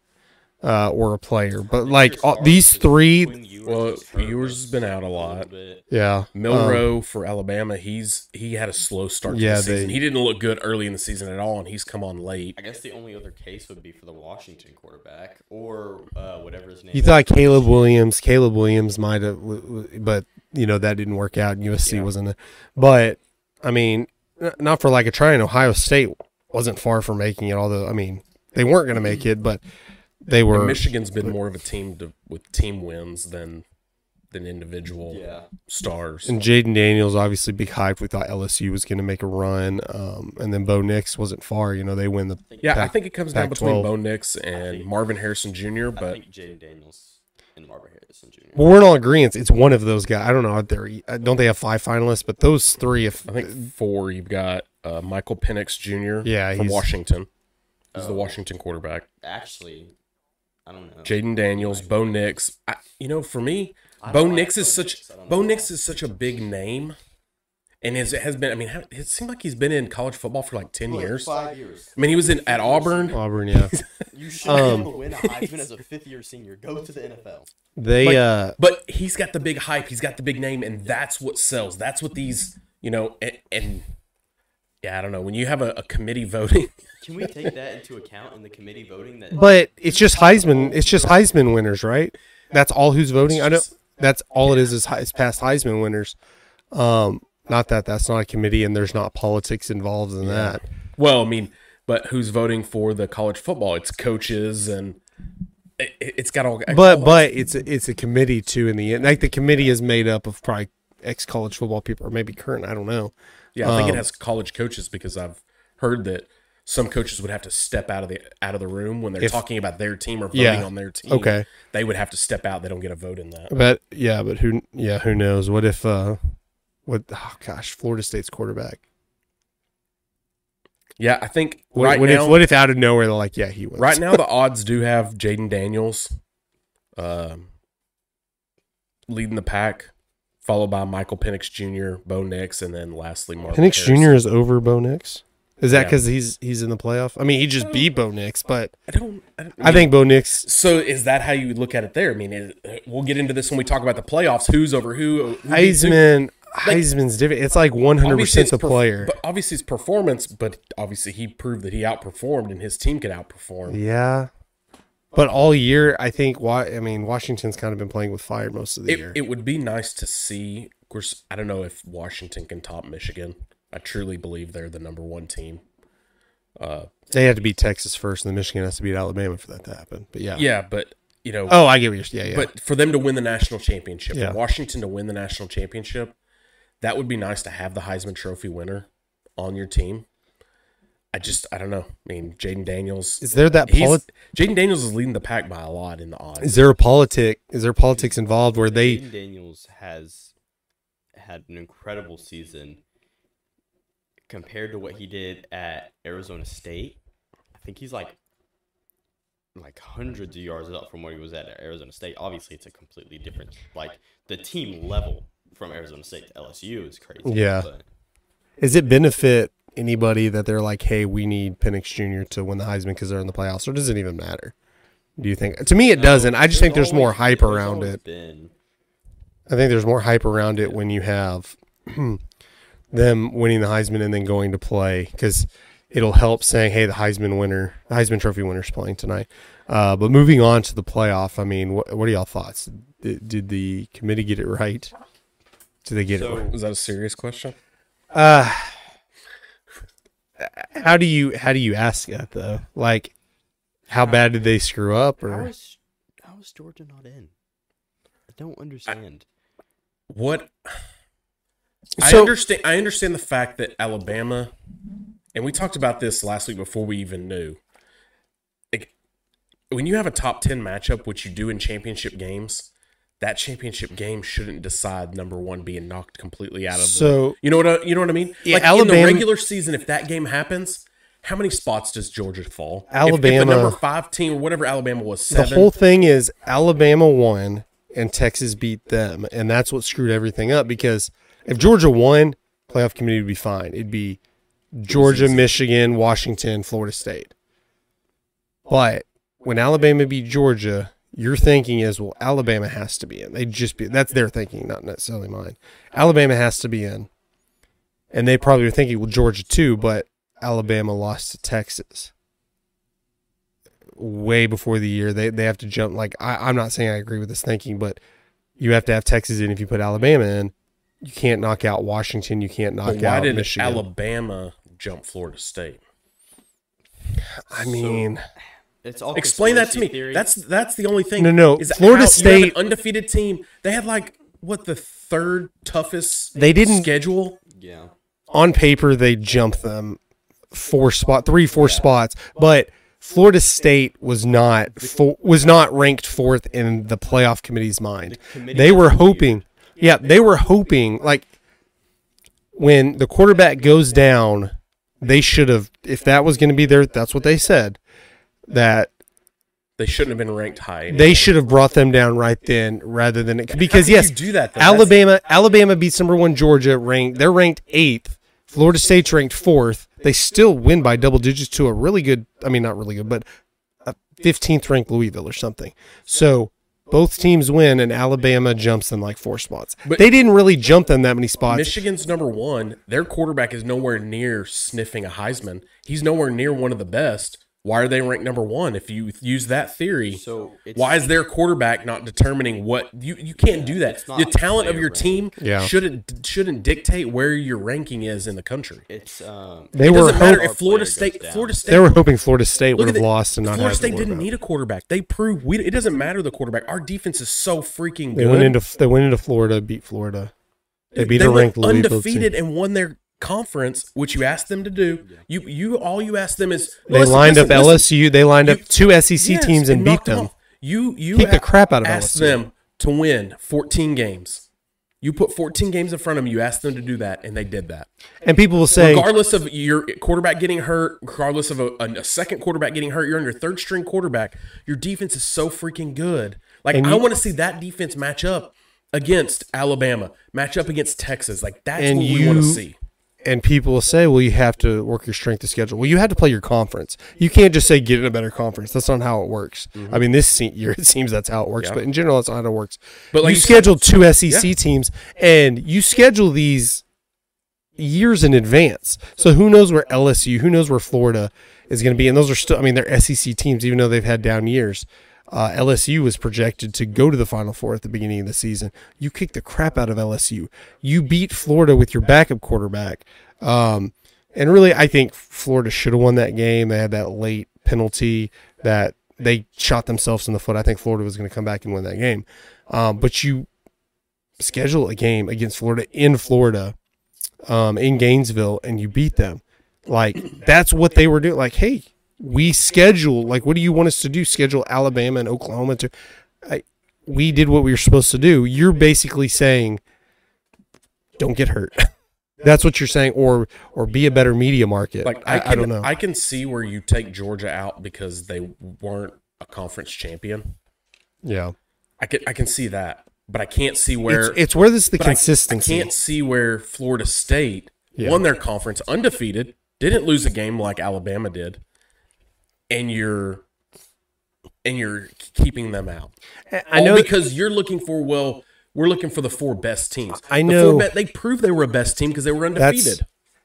Uh, or a player, but like all, these three, Well, Ewers has been out a lot. yeah, um, Milroe for Alabama, he's he had a slow start to Yeah, the season. they- he didn't look good early in the season at all, and he's come on late. I guess the only other case would be for the Washington quarterback or uh, whatever his name. Is. You is. thought Caleb Williams, Caleb Williams might have, w- w- but you know that didn't work out. and USC Yeah. wasn't. A, but I mean, not for like a trying. Ohio State wasn't far from making it. Although I mean, they weren't going to make it, but they And were. Michigan's been more of a team to, with team wins than than individual Yeah. stars. And Jayden Daniels obviously big hype. We thought LSU was going to make a run, um, and then Bo Nix wasn't far. You know, they win the. yeah, I think it comes down between Pac-12. Bo Nix and Marvin Harrison Jr. But think Jayden Daniels and Marvin Harrison Jr. Well, we're in all agreement. It's one of those guys. I don't know. Are there, uh, don't they have five finalists? But those three, if I think four. You've got uh, Michael Penix Jr. Yeah, from he's- Washington. He's the Oh. Washington quarterback. Actually, I don't know. Jayden Daniels, Bo Nix. I, you know, for me, Bo don't Nix is such Nix. I don't Bo Nix is such a big name, and is, it has been. I mean, it seemed like he's been in college football for like ten years. Five years. I mean, he was in at Auburn. Auburn, yeah, You should Um, be win a Heisman as a fifth year senior. Go to the NFL. they Like, uh, But he's got the big hype. He's got the big name, and that's what sells. That's what these, you know, and, and yeah, I don't know. When you have a, a committee voting, Can we take that into account in the committee voting? That But it's just Heisman. It's just Heisman winners, right? That's all who's voting. I know that's all it is is, is past Heisman winners. Um, not that that's not a committee and there's not politics involved in that. well, I mean, but who's voting for the college football? It's coaches, and it, it's got all. But all- but it's a, it's a committee too in the end. Like the committee is made up of probably ex college football people or maybe current. I don't know. Yeah, I think um, it has college coaches because I've heard that some coaches would have to step out of the out of the room when they're If- talking about their team or voting Yeah. on their team. Okay. they would have to step out. They don't get a vote in that. But yeah, but who yeah who knows? What if uh, what oh gosh, Florida State's quarterback. Yeah, I think What, right what now, if what if out of nowhere they're like yeah he wins right now the odds do have Jayden Daniels um, leading the pack, followed by Michael Penix Jr., Bo Nix, and then lastly Marvin Penix Harrison. Jr. is over Bo Nix. Is that Yeah. because he's he's in the playoff? I mean, he just beat Bo Nix, but I don't. I, don't, I think Bo Nix. so. Is that how you look at it? There. I mean, we'll get into this when we talk about the playoffs. Who's over who? who. Heisman, Heisman's different. It's like one hundred percent the player. But obviously, it's performance. But obviously, he proved that he outperformed, and his team could outperform. Yeah, but all year, I think. Wa- I mean, Washington's kind of been playing with fire most of the It, year. it would be nice to see. Of course, I don't know if Washington can top Michigan. I truly believe they're the number one team. Uh, they had to beat Texas first, and then Michigan has to beat Alabama for that to happen. But yeah, Yeah, but you know, Oh, I get what you're saying. Yeah, yeah. but for them to win the national championship, Yeah. for Washington to win the national championship, that would be nice to have the Heisman Trophy winner on your team. I just, I don't know. I mean, Jayden Daniels. is there that he's- polit- Jayden Daniels is leading the pack by a lot in the odds. is there a politic? Is there politics involved where they? Jayden Daniels has had an incredible season compared to what he did at Arizona State. I think he's like like hundreds of yards up from where he was at at Arizona State. Obviously, it's a completely different like the team level from Arizona State to LSU is crazy. Yeah. but Does it benefit anybody that they're like, hey, we need Penix Jr. to win the Heisman because they're in the playoffs, or does it even matter? Do you think? To me, it doesn't. I just think there's more always- hype around it. Been, I think there's more hype around it when you have them winning the Heisman and then going to play because it'll help saying, "Hey, the Heisman winner, the Heisman Trophy winner's playing tonight." Uh, but moving on to the playoff, I mean, what, what are y'all thoughts? Did, did the committee get it right? Did they get it So- right? Is that a serious question? Uh, how do you how do you ask that though? Like, how bad did they screw up? how Or is how is Georgia not in? I don't understand. What I understand I understand the fact that Alabama and we talked about this last week before we even knew. Like when you have a top 10 matchup which you do in championship games, that championship game shouldn't decide number 1 being knocked completely out of the So- You know what I, you know what I mean? Yeah, like in the regular season if that game happens, how many spots does Georgia fall? If- if, Alabama- the number 5 team or whatever Alabama was the whole thing is Alabama won and Texas beat them, and that's what screwed everything up. Because if Georgia won, playoff committee would be fine. It'd be Georgia, Michigan, Washington, Florida State. But when Alabama beat Georgia, your thinking is, well, Alabama has to be in. They just be that's their thinking, not necessarily mine. Alabama has to be in, and they probably were thinking, well, Georgia too, but Alabama lost to Texas way before the year. They they have to jump. Like I, I'm not saying I agree with this thinking, but you have to have Texas in if you put Alabama in. You can't knock out Washington. You can't knock why out did Michigan. Alabama jump Florida State? I mean, It's all Explain that to me. theory. That's that's the only thing. No, no, Is Florida how State- an undefeated team. They had like what the third toughest They didn't- schedule. yeah. on paper they jumped them four spot, three, four spots, but Florida State was not fo- was not ranked fourth in the playoff committee's mind. committee They were was hoping, yeah, they were hoping like when the quarterback goes down, they should have. If that was going to be there, that's what they said. That They shouldn't have been ranked high. they should have brought them down right then, rather than it because yes, do that, though? That's- Alabama Alabama beats number one Georgia ranked. They're ranked eighth. Florida State's ranked fourth. They still win by double digits to a really good. I mean, not really good, but a fifteenth ranked Louisville or something. So both teams win, and Alabama jumps them like four spots. But- they didn't really jump them that many spots. Michigan's number one. Their quarterback is nowhere near sniffing a Heisman. He's nowhere near one of the best. Why are they ranked number one? If you use that theory, So it's, why is their quarterback not determining what you you can't do that? The talent of your rank. team Yeah. shouldn't shouldn't dictate where your ranking is in the country. it's um They It were doesn't matter if Florida State. Florida State they were hoping Florida State would have the- lost and not Florida had State didn't need a quarterback. They proved we. It doesn't matter the quarterback. Our defense is so freaking They went into they went into Florida, beat Florida. They beat they a ranked Louisville team. undefeated and won their conference, which you asked them to do. You you all you asked them is They listen, lined listen, up listen. LSU. They lined You- up two SEC Yes, teams and beat them. You you Kicked the crap out of asked LSU. them to win 14 games. You put 14 games in front of them. You asked them to do that, and they did that. And people will say, regardless of your quarterback getting hurt, regardless of a, a second quarterback getting hurt, you're on your third string quarterback. Your defense is so freaking good. Like I want to see that defense match up against Alabama, match up against Texas. Like that's what we want to see. And people will say, well, you have to work your strength of schedule. Well, you have to play your conference. You can't just say get in a better conference. That's not how it works. I mean, this year it seems that's how it works, Mm-hmm. Yeah. but in general, that's not how it works. But like you you schedule two SEC teams, and you schedule these years in advance. So who knows where LSU, who knows where Florida is going to be? And those are still, I mean, they're SEC teams, even though they've had down years. Uh, LSU was projected to go to the Final Four at the beginning of the season. You kicked the crap out of LSU. You beat Florida with your backup quarterback. Um, and really, I think Florida should have won that game. They had that late penalty that they shot themselves in the foot. I think Florida was going to come back and win that game. Um, but you schedule a game against Florida in Florida, um, in Gainesville, and you beat them. Like that's what they were doing. Like, hey, we schedule. Like, what do you want us to do? Schedule Alabama and Oklahoma to. I, we did what we were supposed to do. You're basically saying, don't get hurt. That's what you're saying, or or be a better media market. Like I, I, can, I don't know. I can see where you take Georgia out because they weren't a conference champion. yeah, I can I can see that, but I can't see where it's where this is the but I- consistency. I, can't see where Florida State Yeah. won their conference undefeated, didn't lose a game like Alabama did, and you're and you're keeping them out. I know All because you're looking for well, we're looking for the four best teams. I The know. four be- they proved they were a best team because they were undefeated.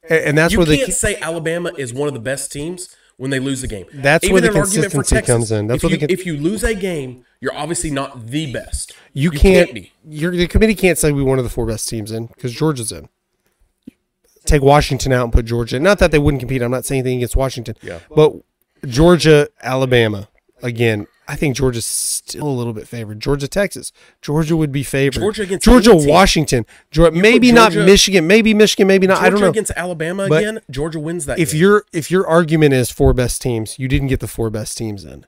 and and that's you where the can't say Alabama is one of the best teams when they lose a game. That's Even where the an argument for consistency Texas. comes in. That's if where you, the con- if you lose a game, you're obviously not the best. you can't. be. You're, the committee can't say we one of the four best teams in because Georgia's in. Take Washington out and put Georgia. in. Not that they wouldn't compete. I'm not saying anything against Washington. Yeah. But Georgia, Alabama, again, I think Georgia's still a little bit favored. Georgia, Texas, Georgia would be favored. Georgia against Georgia. Washington, Georgia, maybe not Michigan, maybe Michigan, maybe not. I don't know. against Alabama But again. Georgia wins that. if game. your if your argument is four best teams, you didn't get the four best teams in.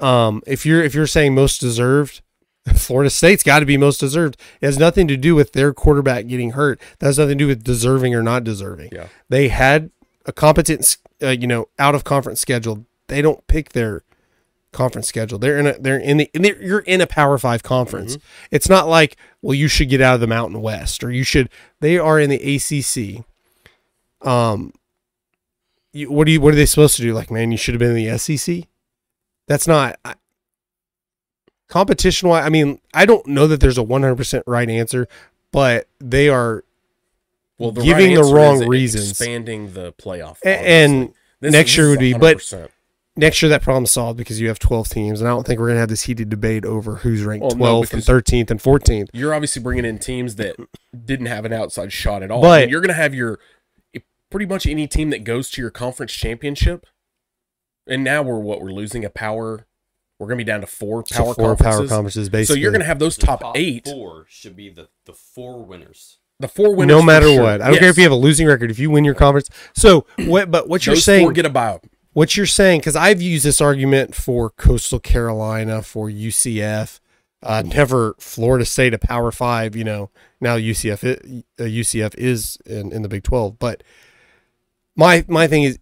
Um, if you're if you're saying most deserved, Florida State's got to be most deserved. It has nothing to do with their quarterback getting hurt. That has nothing to do with deserving or not deserving. Yeah. They had a competent, uh, you know, out of conference schedule. They don't pick their conference schedule. They're in a they're in the in the, you're in a Power Five conference. It's not like well you should get out of the Mountain West or you should. They are in the ACC. Um, you, what do you what are they supposed to do? Like man, you should have been in the SEC. That's not. I, competition wise, I mean, I don't know that there's a 100% right answer, but they are well, the giving the right answer wrong is it reasons. expanding the playoff. A- and. This- next this year would be, but 100%. next year that problem's solved because you have 12 teams, and I don't think we're gonna have this heated debate over who's ranked Well, no, 12th and 13th and 14th. you're obviously bringing in teams that didn't have an outside shot at all. But- I mean, you're going to have your eh, pretty much any team that goes to your conference championship. And now we're what we're losing a power. We're going to be down to four So power four conferences. power conferences so you're going to have those The top, eight, four should be the the four winners. The four winners. no matter sure. what. I don't care if you have a losing record. If you win your conference, so what? But what you're saying, four get a buyout. what you're saying, because I've used this argument for Coastal Carolina, for UCF, uh, never Florida State, a Power Five. You know, now UCF, i- uh, UCF is in, in the Big Twelve. But my my thing is,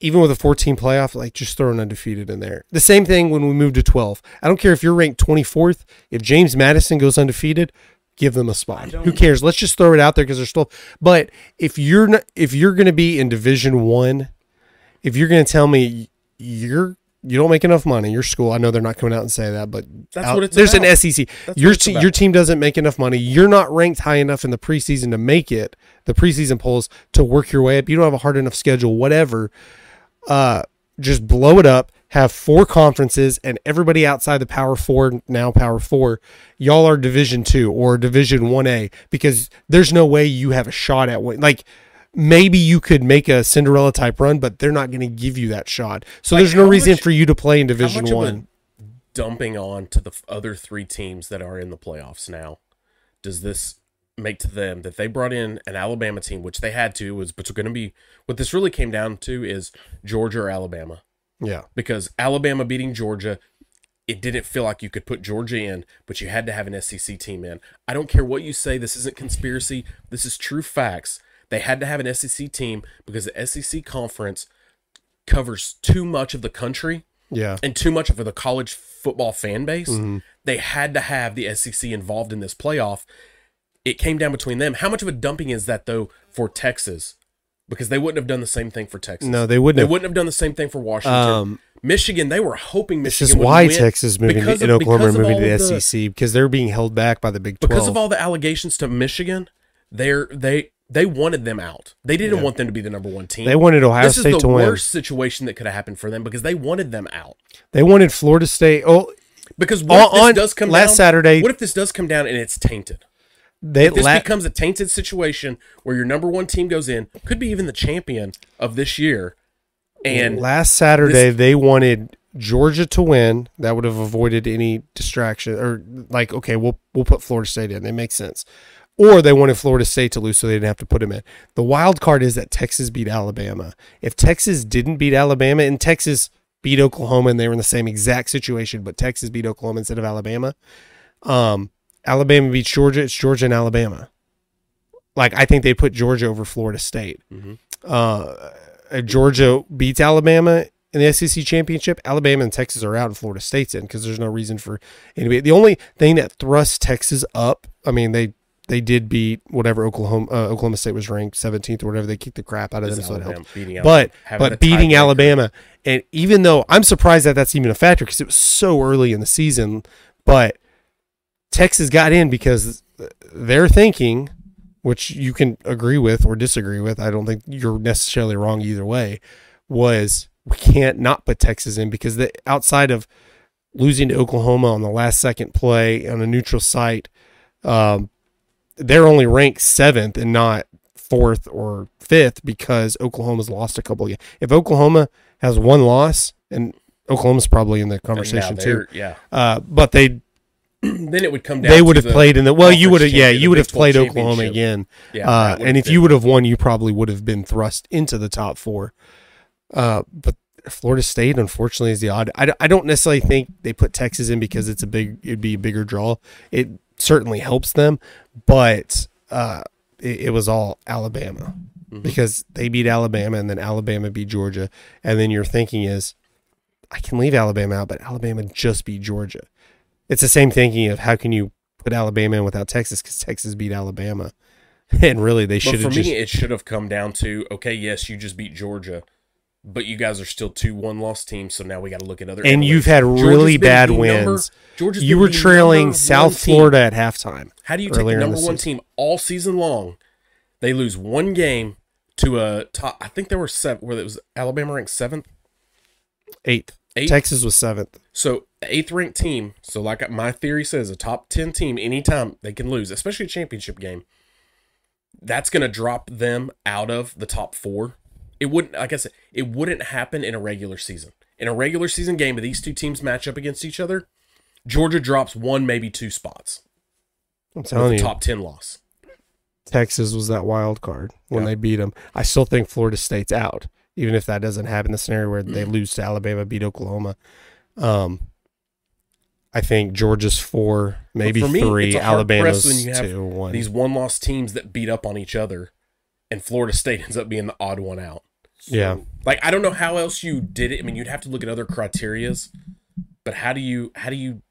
even with a 14 playoff, like just throw an undefeated in there. The same thing when we move to 12. I don't care if you're ranked 24th. If James Madison goes undefeated, give them a spot. Who cares? Let's just throw it out there because they're still. But if you're not, if you're going to be in Division One, if you're going to tell me you're you don't make enough money, your school. I know they're not coming out and say that, but That's out- what it's there's about. an SEC. That's your te- your team doesn't make enough money. You're not ranked high enough in the preseason to make it the preseason polls to work your way up. You don't have a hard enough schedule. Whatever. Uh, just blow it up. Have four conferences and everybody outside the Power Four now Power Four, y'all are Division Two or Division One A because there's no way you have a shot at win. Like maybe you could make a Cinderella type run, but they're not going to give you that shot. So Like, there's no reason much- for you to play in Division One. dumping on to the other three teams that are in the playoffs now does this make to them that they brought in an Alabama team, which they had to, was but it's going to be what this really came down to is Georgia or Alabama Yeah. because Alabama beating Georgia, it didn't feel like you could put Georgia in, but you had to have an SEC team in. I don't care what you say. This isn't conspiracy. This is true facts. They had to have an SEC team because the SEC conference covers too much of the country Yeah. and too much of the college football fan base. Mm-hmm. They had to have the SEC involved in this playoff. It came down between them. How much of a dumping is that though for Texas? Because they wouldn't have done the same thing for Texas. No, they wouldn't They have. wouldn't have done the same thing for Washington. Um, Michigan, they were hoping Michigan. This is why Texas is moving of- and Oklahoma are moving to the the- SEC because they're being held back by the Big Twelve. because of all the allegations to Michigan. They're they they wanted them out. They didn't want them to be the number one team. they wanted Ohio this State is to the win. worst situation that could have happened for them because they wanted them out. They wanted Florida State. Oh, Because what On- on this does come last down, Saturday- What if this does come down and it's tainted? They this la- becomes a tainted situation where your number one team goes in, could be even the champion of this year, and last Saturday they wanted Georgia to win. That would have avoided any distraction or like okay, we'll we'll put Florida State in. It makes sense. Or they wanted Florida State to lose so they didn't have to put them in. The wild card is that Texas beat Alabama. If Texas didn't beat Alabama and Texas beat Oklahoma and they were in the same exact situation, but Texas beat Oklahoma instead of Alabama, um, Alabama beats Georgia. It's Georgia and Alabama. Like I think they put Georgia over Florida State. Mhm. Uh, if Georgia beats Alabama in the SEC championship. Alabama and Texas are out, and Florida State's in because there's no reason for anybody. The only thing that thrusts Texas up, I mean they they did beat whatever Oklahoma uh, Oklahoma State was ranked 17th or whatever. They kicked the crap out of them, so it helped. beating But Alabama, having a but beating. Alabama, and even though I'm surprised that that's even a factor because it was so early in the season, but Texas got in because they're thinking, which you can agree with or disagree with. I don't think you're necessarily wrong either way. Was we can't not put Texas in because the outside of losing to Oklahoma on the last second play on a neutral site, um, they're only ranked seventh and not fourth or fifth because Oklahoma's lost a couple of games. If Oklahoma has one loss, and Oklahoma's probably in the conversation too, Yeah. uh, but they then it would come down. they would have the played in the well. You would have yeah. You would have played Oklahoma again. Yeah, uh, and if you would have won, you probably would have been thrust into the top four. Uh, but Florida State, unfortunately, is the odd. I, I don't necessarily think they put Texas in because it's a big. It'd be a bigger draw. It certainly helps them, but uh, it, it was all Alabama Mm-hmm. because they beat Alabama and then Alabama beat Georgia, and then your thinking is, I can leave Alabama out, but Alabama just beat Georgia. It's the same thinking of how can you put Alabama in without Texas because Texas beat Alabama, and really they should for have just. me, it should have come down to okay, yes, you just beat Georgia, but you guys are still two one loss teams, so now we got to look at other. and you've had Georgia's really bad number- wins. Georgia's You were trailing South. Florida at halftime. How do you take the number the one season. team all season long? They lose one game to a top. I think there were seven. Where it was Alabama ranked seventh, Eighth. eighth. Texas was seventh. So eighth ranked team. So like my theory says, a top ten team anytime they can lose, especially a championship game. That's going to drop them out of the top four. It wouldn't, like I said, it wouldn't happen in a regular season. In a regular season game, if these two teams match up against each other, Georgia drops one, maybe two spots I'm telling you, top ten loss. Texas was that wild card when Yeah. they beat them. I still think Florida State's out, even if that doesn't happen. The scenario where they mm. lose to Alabama, beat Oklahoma. Um, I think Georgia's four, maybe for me, three. it's a hard press Alabama's when you have two, one. These one loss teams that beat up on each other, and Florida State ends up being the odd one out. yeah, Like I don't know how else you did it. I mean, you'd have to look at other criterias, but how do you how do you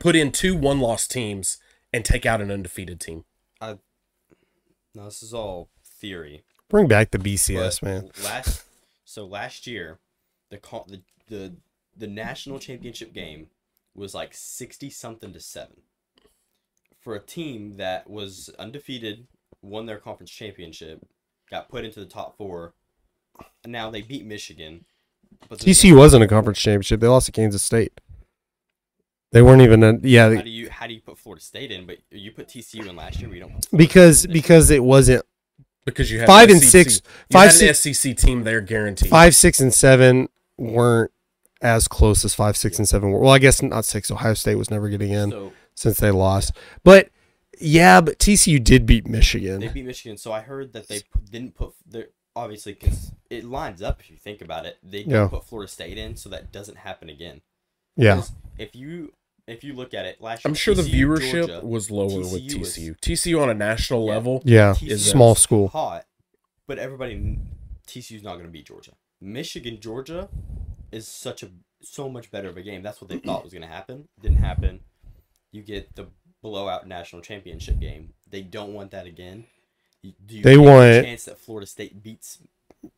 put in two one loss teams and take out an undefeated team? I, No, this is all theory. bring back the BCS, But man. Last, so last year, the the the the national championship game was like sixty something to seven. For a team that was undefeated, won their conference championship, got put into the top four. and Now they beat Michigan. But the- TCU wasn't a conference championship. They lost to Kansas State. They weren't even. A, yeah, How do you how do you put Florida State in? But you put TCU in last year. We don't. put Florida because State because it wasn't Because you had Five an and SEC six- you five, had an six- SEC team there guaranteed. five, six, and seven weren't as close as five, six, and seven were. Well, I guess not six. Ohio State was never getting in So since they lost. But yeah, but TCU did beat Michigan. They beat Michigan, so I heard that they p- didn't put their obviously because it lines up if you think about it. They didn't Yeah. put Florida State in, so that doesn't happen again. Yeah. If you if you look at it last year, I'm sure the viewership Georgia, was lower with TCU was- TCU. TCU on a national Yeah. level. yeah, TCU is small was school. hot, but everybody kn- TCU's not going to beat Georgia. Michigan Georgia is such a so much better of a game. That's what they thought was going to happen. Didn't happen. You get the blowout national championship game. They don't want that again. You- Do you They think there's a want- chance that Florida State beats uh,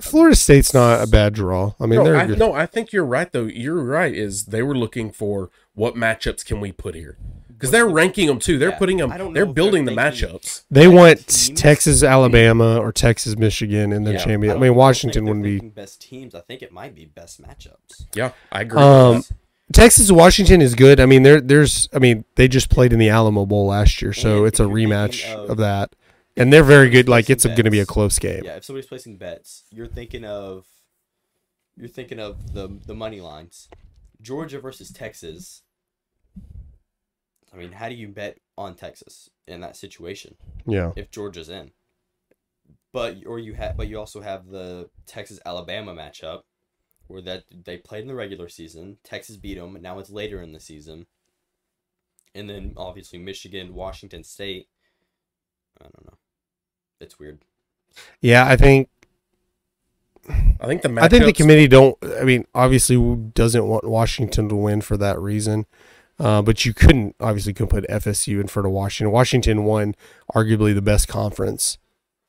Florida State's not a bad draw. I mean, no, they're I, good. no, I think you're right though. You're right. Is they were looking for what matchups can we put here because they're ranking them too. They're Yeah, putting them. I don't know They're building they're the matchups. They want teams. Texas, Alabama, or Texas, Michigan, and then Yeah. champion. I, don't- mean, Washington wouldn't be. best teams. I think it might be best matchups. Yeah, I agree. Um, with. Texas, Washington is good. I mean, there, there's. I mean, they just played in the Alamo Bowl last year, so And it's a if you're thinking rematch of- of, that, and they're very good. Like, it's going to be a close game. Yeah, if somebody's placing bets, you're thinking of you're thinking of the the money lines. Georgia versus Texas. I mean, how do you bet on Texas in that situation Yeah. if Georgia's in? But or you have, but you also have the Texas Alabama matchup, where that they played in the regular season. Texas beat them. Now it's later in the season. And then obviously Michigan, Washington State. I don't know. It's weird. Yeah, I think I think the I think the committee don't. I mean, obviously doesn't want Washington to win for that reason. Uh, but you couldn't obviously couldn't put FSU in front of Washington. Washington won arguably the best conference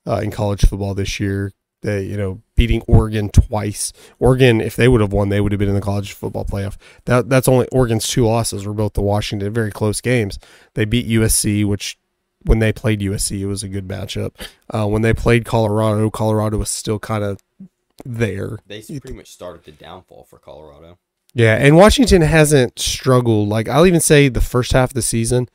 uh, in college football this year. They, you know, beating Oregon twice. Oregon, if they would have won, they would have been in the college football playoff. That that's only Oregon's two losses were both the Washington, very close games. They beat USC, which when they played USC, it was a good matchup. Uh, when they played Colorado, Colorado was still kind of there. They pretty much started the downfall for Colorado. Yeah, and Washington hasn't struggled. Like I'll even say the first half of the season,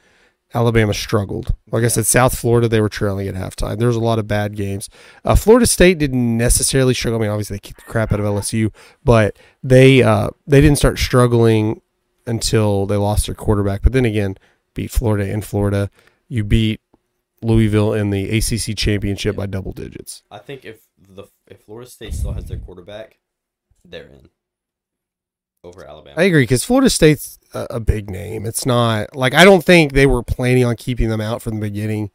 Alabama struggled. Like I said, South Florida they were trailing at halftime. There was a lot of bad games. Uh, Florida State didn't necessarily struggle. I mean, obviously they kicked the crap out of LSU, but they uh, they didn't start struggling until they lost their quarterback. But then again, beat Florida in Florida. You beat Louisville in the ACC championship by double digits. I think if the if Florida State still has their quarterback, they're in over Alabama. I agree because Florida State's a, a big name. It's not like I don't think they were planning on keeping them out from the beginning.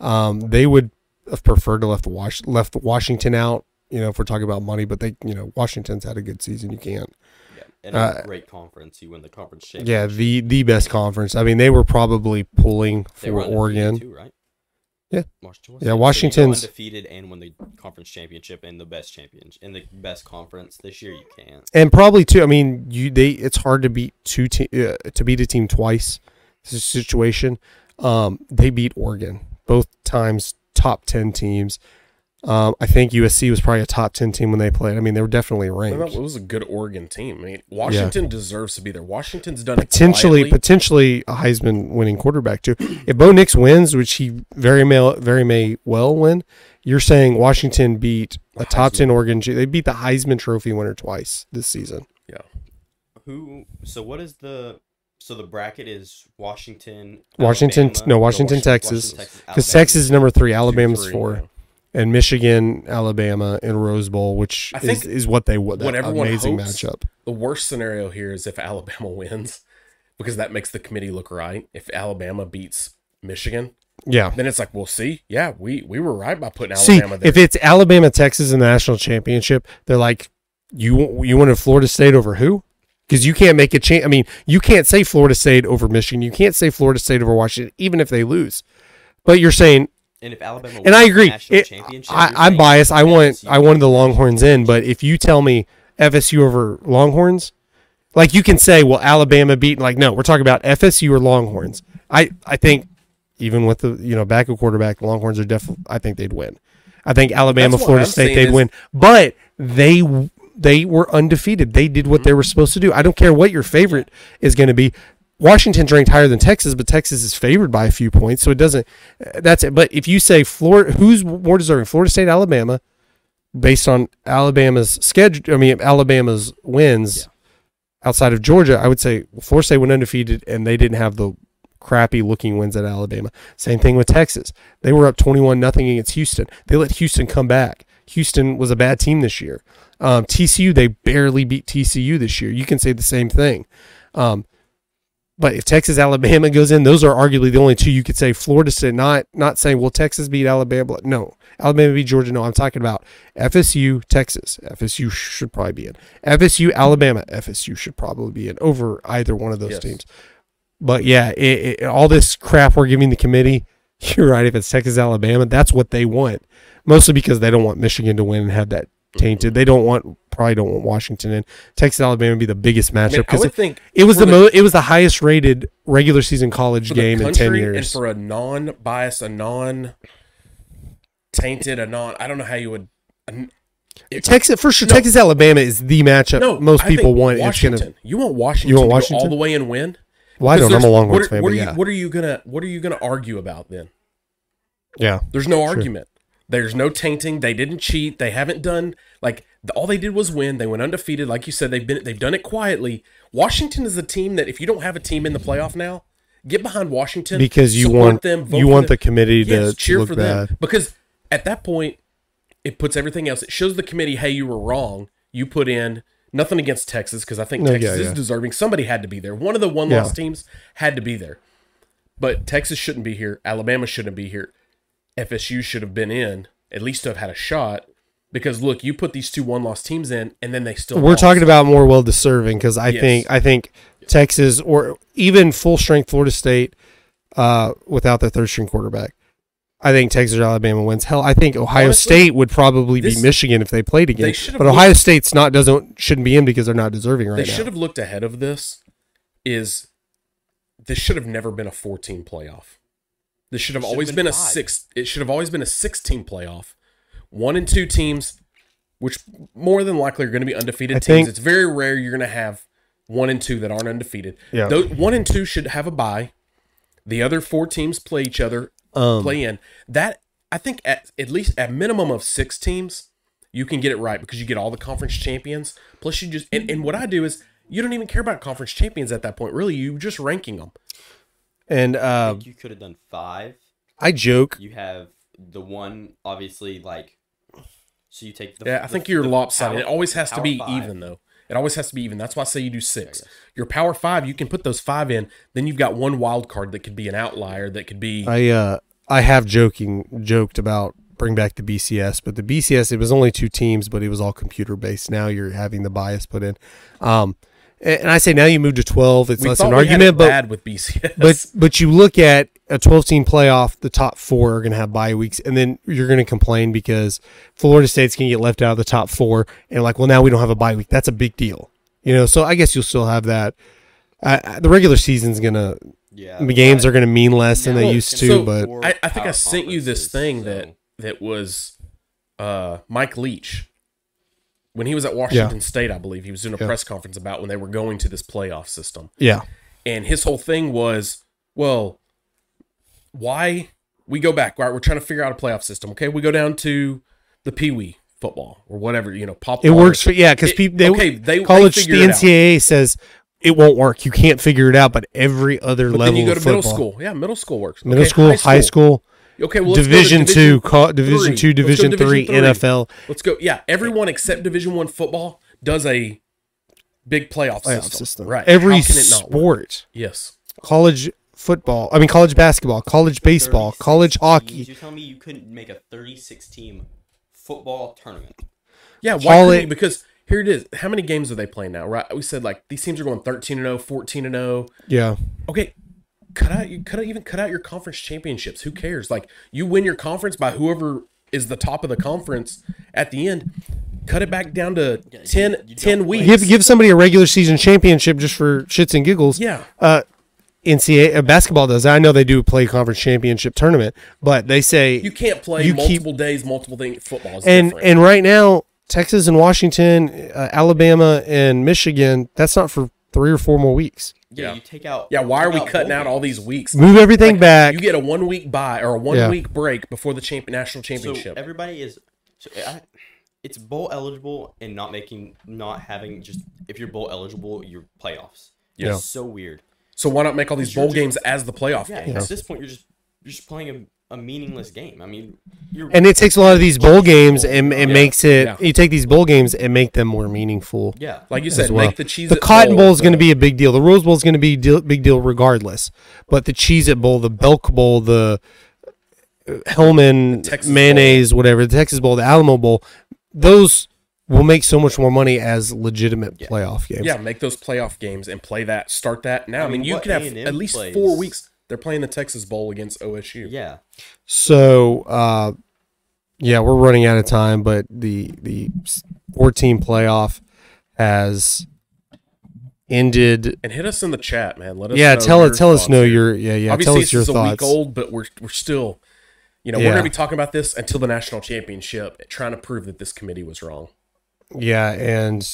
Um, they would have preferred to left Wash left Washington out. You know, if we're talking about money, but they, you know, Washington's had a good season. You can't. yeah. And a uh, great conference. You win the conference Yeah, the the best conference. I mean, they were probably pulling for Oregon. too, right? Yeah. Washington. Yeah, Washington's- undefeated and won the conference championship and the best champion in the best conference this year. You can't. and probably too. I mean, you they it's hard to beat two te- uh, to beat a team twice. This is a situation. Um, they beat Oregon both times, top ten teams. Um, I think USC was probably a top ten team when they played. I mean, they were definitely Well, ranked. It was a good Oregon team. I mean, Washington deserves to be there. Washington's done Potentially, quietly. potentially a Heisman winning quarterback too. If Bo Nix wins, which he very may very may well win, you're saying Washington beat a top Heisman. ten Oregon. They beat the Heisman Trophy winner twice this season. yeah. Who? So what is the? So the bracket is Washington. Washington- Alabama, no, or Washington, Washi- Texas. Texas, Because Alabama. Texas is number three, Alabama's three, four, yeah. And Michigan, Alabama, and Rose Bowl, which I is, think is what they would. what everyone amazing hopes- matchup. The worst scenario here is if Alabama wins, because that makes the committee look right. If Alabama beats Michigan, Yeah. then it's like, well, see, yeah, we we were right by putting See, Alabama there. if it's Alabama, Texas in the national championship, they're like, you you wanted Florida State over who? Because you can't make a change. I mean, you can't say Florida State over Michigan. You can't say Florida State over Washington, even if they lose. But you're saying And if Alabama and I agree. national It, championship, I, I'm biased. I want FSU I wanted the Longhorns in, but if you tell me FSU over Longhorns, like you can say, well, Alabama beat. Like no, we're talking about FSU or Longhorns. I I think even with the you know backup quarterback, Longhorns are definitely. I think they'd win. I think Alabama, Florida I'm State, they'd is- win. But they they were undefeated. They did what they were supposed to do. I don't care what your favorite is going to be. Washington's ranked higher than Texas, but Texas is favored by a few points, so it doesn't. That's it. But if you say Florida, who's more deserving, Florida State, Alabama, based on Alabama's schedule, I mean Alabama's wins outside of Georgia, I would say Florida State went undefeated, and they didn't have the crappy looking wins at Alabama. Same thing with Texas. They were up twenty one nothing against Houston. They let Houston come back. Houston was a bad team this year. Um, TCU, they barely beat TCU this year. You can say the same thing. Um, but if Texas Alabama goes in, those are arguably the only two you could say. Florida State, not not saying well Texas beat Alabama. No, Alabama beat Georgia. No, I'm talking about FSU, Texas. FSU should probably be in. FSU, Alabama. FSU should probably be in over either one of those Yes. teams. But yeah, it, it, all this crap we're giving the committee, you're right. If it's Texas, Alabama, that's what they want. Mostly because they don't want Michigan to win and have that tainted. They don't want probably don't want Washington in. Texas, Alabama would be the biggest matchup because I because would think it was for the, most it was the highest rated regular season college game in ten years. and for a non-biased, a non-tainted, a non. I don't know how you would. an- it- Texas for sure. No. Texas Alabama is the matchup no, most I people want. Washington. gonna. you want Washington. You want Washington? all the way and win. Well, I don't. I'm a Longhorns what, fan, what are you, yeah, What are you gonna What are you gonna argue about then? yeah. There's no argument. There's no tainting. They didn't cheat. They haven't done like The- All they did was win. They went undefeated, like you said. They've been they've done it quietly. Washington is a team that if you don't have a team in the playoff now, get behind Washington because you want them, you want them. the committee to, Yes, to cheer look for bad. them because at that point it puts everything else. It shows the committee, hey, you were wrong. You put in nothing against Texas because I think No, Texas yeah, is yeah. deserving. Somebody had to be there. One of the one loss Yeah. teams had to be there, but Texas shouldn't be here. Alabama shouldn't be here. FSU should have been in at least to have had a shot. Because look, you put these two one loss teams in, and then they still. We're lost. talking about more well deserving because I Yes. think I think Texas or even full strength Florida State uh, without their third string quarterback. I think Texas or Alabama wins. Hell, I think Ohio Honestly, State would probably this- be Michigan if they played again. they But looked- Ohio State's not doesn't shouldn't be in because they're not deserving right they now. They should have looked ahead of this. Is this should have never been a 14 playoff. This should have It always been, been a five. six. It should have always been a 16 playoff. One and two teams, which more than likely are going to be undefeated I teams. think- it's very rare you're going to have one and two that aren't undefeated. Yeah. Those, one and two should have a bye. The other four teams play each other, Um, play in. That I think at at least at minimum of six teams, you can get it right because you get all the conference champions. Plus, you just and, and what I do is you don't even care about conference champions at that point. Really, you just ranking them. And I uh, think you could have done five. I joke. You have the one, obviously, like. So you take the. Yeah, I the- think you're lopsided. power- it always has to be five. even though. It always has to be even. That's why I say you do six. Your power five, you can put those five in. Then you've got one wild card that could be an outlier. That could be. I uh, I have joking joked about bring back the BCS, but the BCS it was only two teams, but it was all computer based. Now you're having the bias put in. Um, and and I say now you move to twelve. It's we less of an we had argument, it but bad with BCS. but but you look at a 12 team playoff the top four are going to have bye weeks and then you're going to complain because florida state's going to get left out of the top four and like well now we don't have a bye week that's a big deal you know so i guess you'll still have that uh, the regular season's going to Yeah. the games are going to mean less than they used gonna to be but I, I think I sent you this thing so- that that was uh, Mike Leach when he was at Washington State. I believe he was doing a Yeah. press conference about when they were going to this playoff system, yeah and his whole thing was, well, why we go back? Right, we're trying to figure out a playoff system. Okay, we go down to the Pee Wee football or whatever. You know, pop. it works for yeah because people they, okay, they- college they the ncaa says it won't work you can't figure it out but every other But level then you go to of middle football- school. Yeah, middle school works. middle Okay, school high school, Okay, well, let's go to division, two co- three. division two Let's division, three nfl Let's go. Yeah, everyone except Division One football does a big playoff, playoff system. system. Right. Every How can it not work? sport, Yes. college football, I mean college basketball, college baseball, college hockey. You tell me you couldn't make a 36 team football tournament. Yeah. Why Call it- Because here it is. How many games are they playing now? Right. We said like these teams are going 13 and 0, 14 and 0. Yeah. Okay. Cut out you cut out even cut out your conference championships. Who cares? Like you win your conference by whoever is the top of the conference at the end. Cut it back down to Yeah, you- 10, you 10 weeks. Give give somebody a regular season championship just for shits and giggles. yeah. Uh NCAA uh, basketball does. I know they do play conference championship tournament, but they say You can't play You keep- multiple days, multiple things. Football is and different. and right now Texas and Washington, uh, Alabama and Michigan, that's not for 3 or 4 more weeks. Yeah, Yeah. you take out. yeah, why are we cutting bowl out all these weeks? Move everything Like, back. You get a one week bye or a one Yeah. week break before the champ- national championship. So everybody is. So I, it's bowl eligible and not making, not having just if you're bowl eligible, you're playoffs. Yeah. It's so weird. So why not make all these bowl just- games as the playoff Yeah, games? at this point, you're just you're just playing a, a meaningless game. I mean, you're and it takes a lot of these bowl games and it Yeah. makes it Yeah. you take these bowl games and make them more meaningful. yeah. Like you said, well. make the cheese. The Cotton Bowl is going to be a big deal. The Rose Bowl is going to be deal, big deal regardless. But the Cheez It Bowl, the Belk Bowl, the uh, Hellman Texas mayonnaise, whatever, the Texas Bowl, the Alamo Bowl, those will make so much more money as legitimate playoff games. yeah. Make those playoff games and play that. Start that now. I, I mean, mean, you what could have A&M at least plays- four weeks. They're playing the Texas Bowl against OSU. Yeah. So, uh, yeah, we're running out of time, but the the 14 playoff has ended. And hit us in the chat, man. Let us. Yeah, know tell your it. Tell us thoughts know here. your yeah yeah. Obviously, tell us this your is a thoughts. week old, but we're we're still. You know, Yeah. we're going to be talking about this until the national championship, trying to prove that this committee was wrong. Yeah, and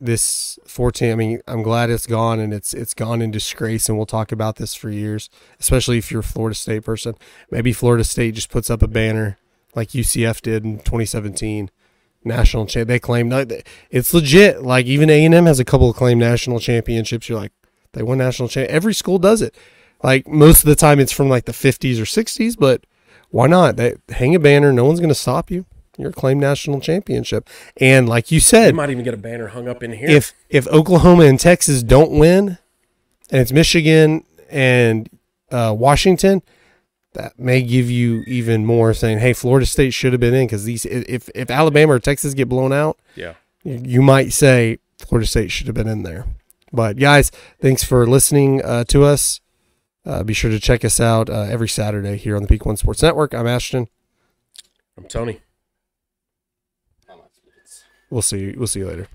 this 14 I mean, I'm glad it's gone and it's it's gone in disgrace and we'll talk about this for years, especially if you're a Florida State person. Maybe Florida State just puts up a banner like UCF did in 2017. national champ. They claim it's legit. Like even A and M has a couple of claimed national championships. You're like, they won national champ. Every school does it. Like most of the time, it's from like the 50s or 60s, but why not? They hang a banner. No one's going to stop you. You're a claimed national championship. And like you said, You might even get a banner hung up in here. if if Oklahoma and Texas don't win, and it's Michigan and uh, Washington, that may give you even more saying, "Hey, Florida State should have been in." Because these, if if Alabama or Texas get blown out, yeah. you, you might say Florida State should have been in there. But guys, thanks for listening uh, to us. Uh, be sure to check us out uh, every Saturday here on the Peak One Sports Network. I'm Ashton. I'm Tony we'll see. We'll see you later.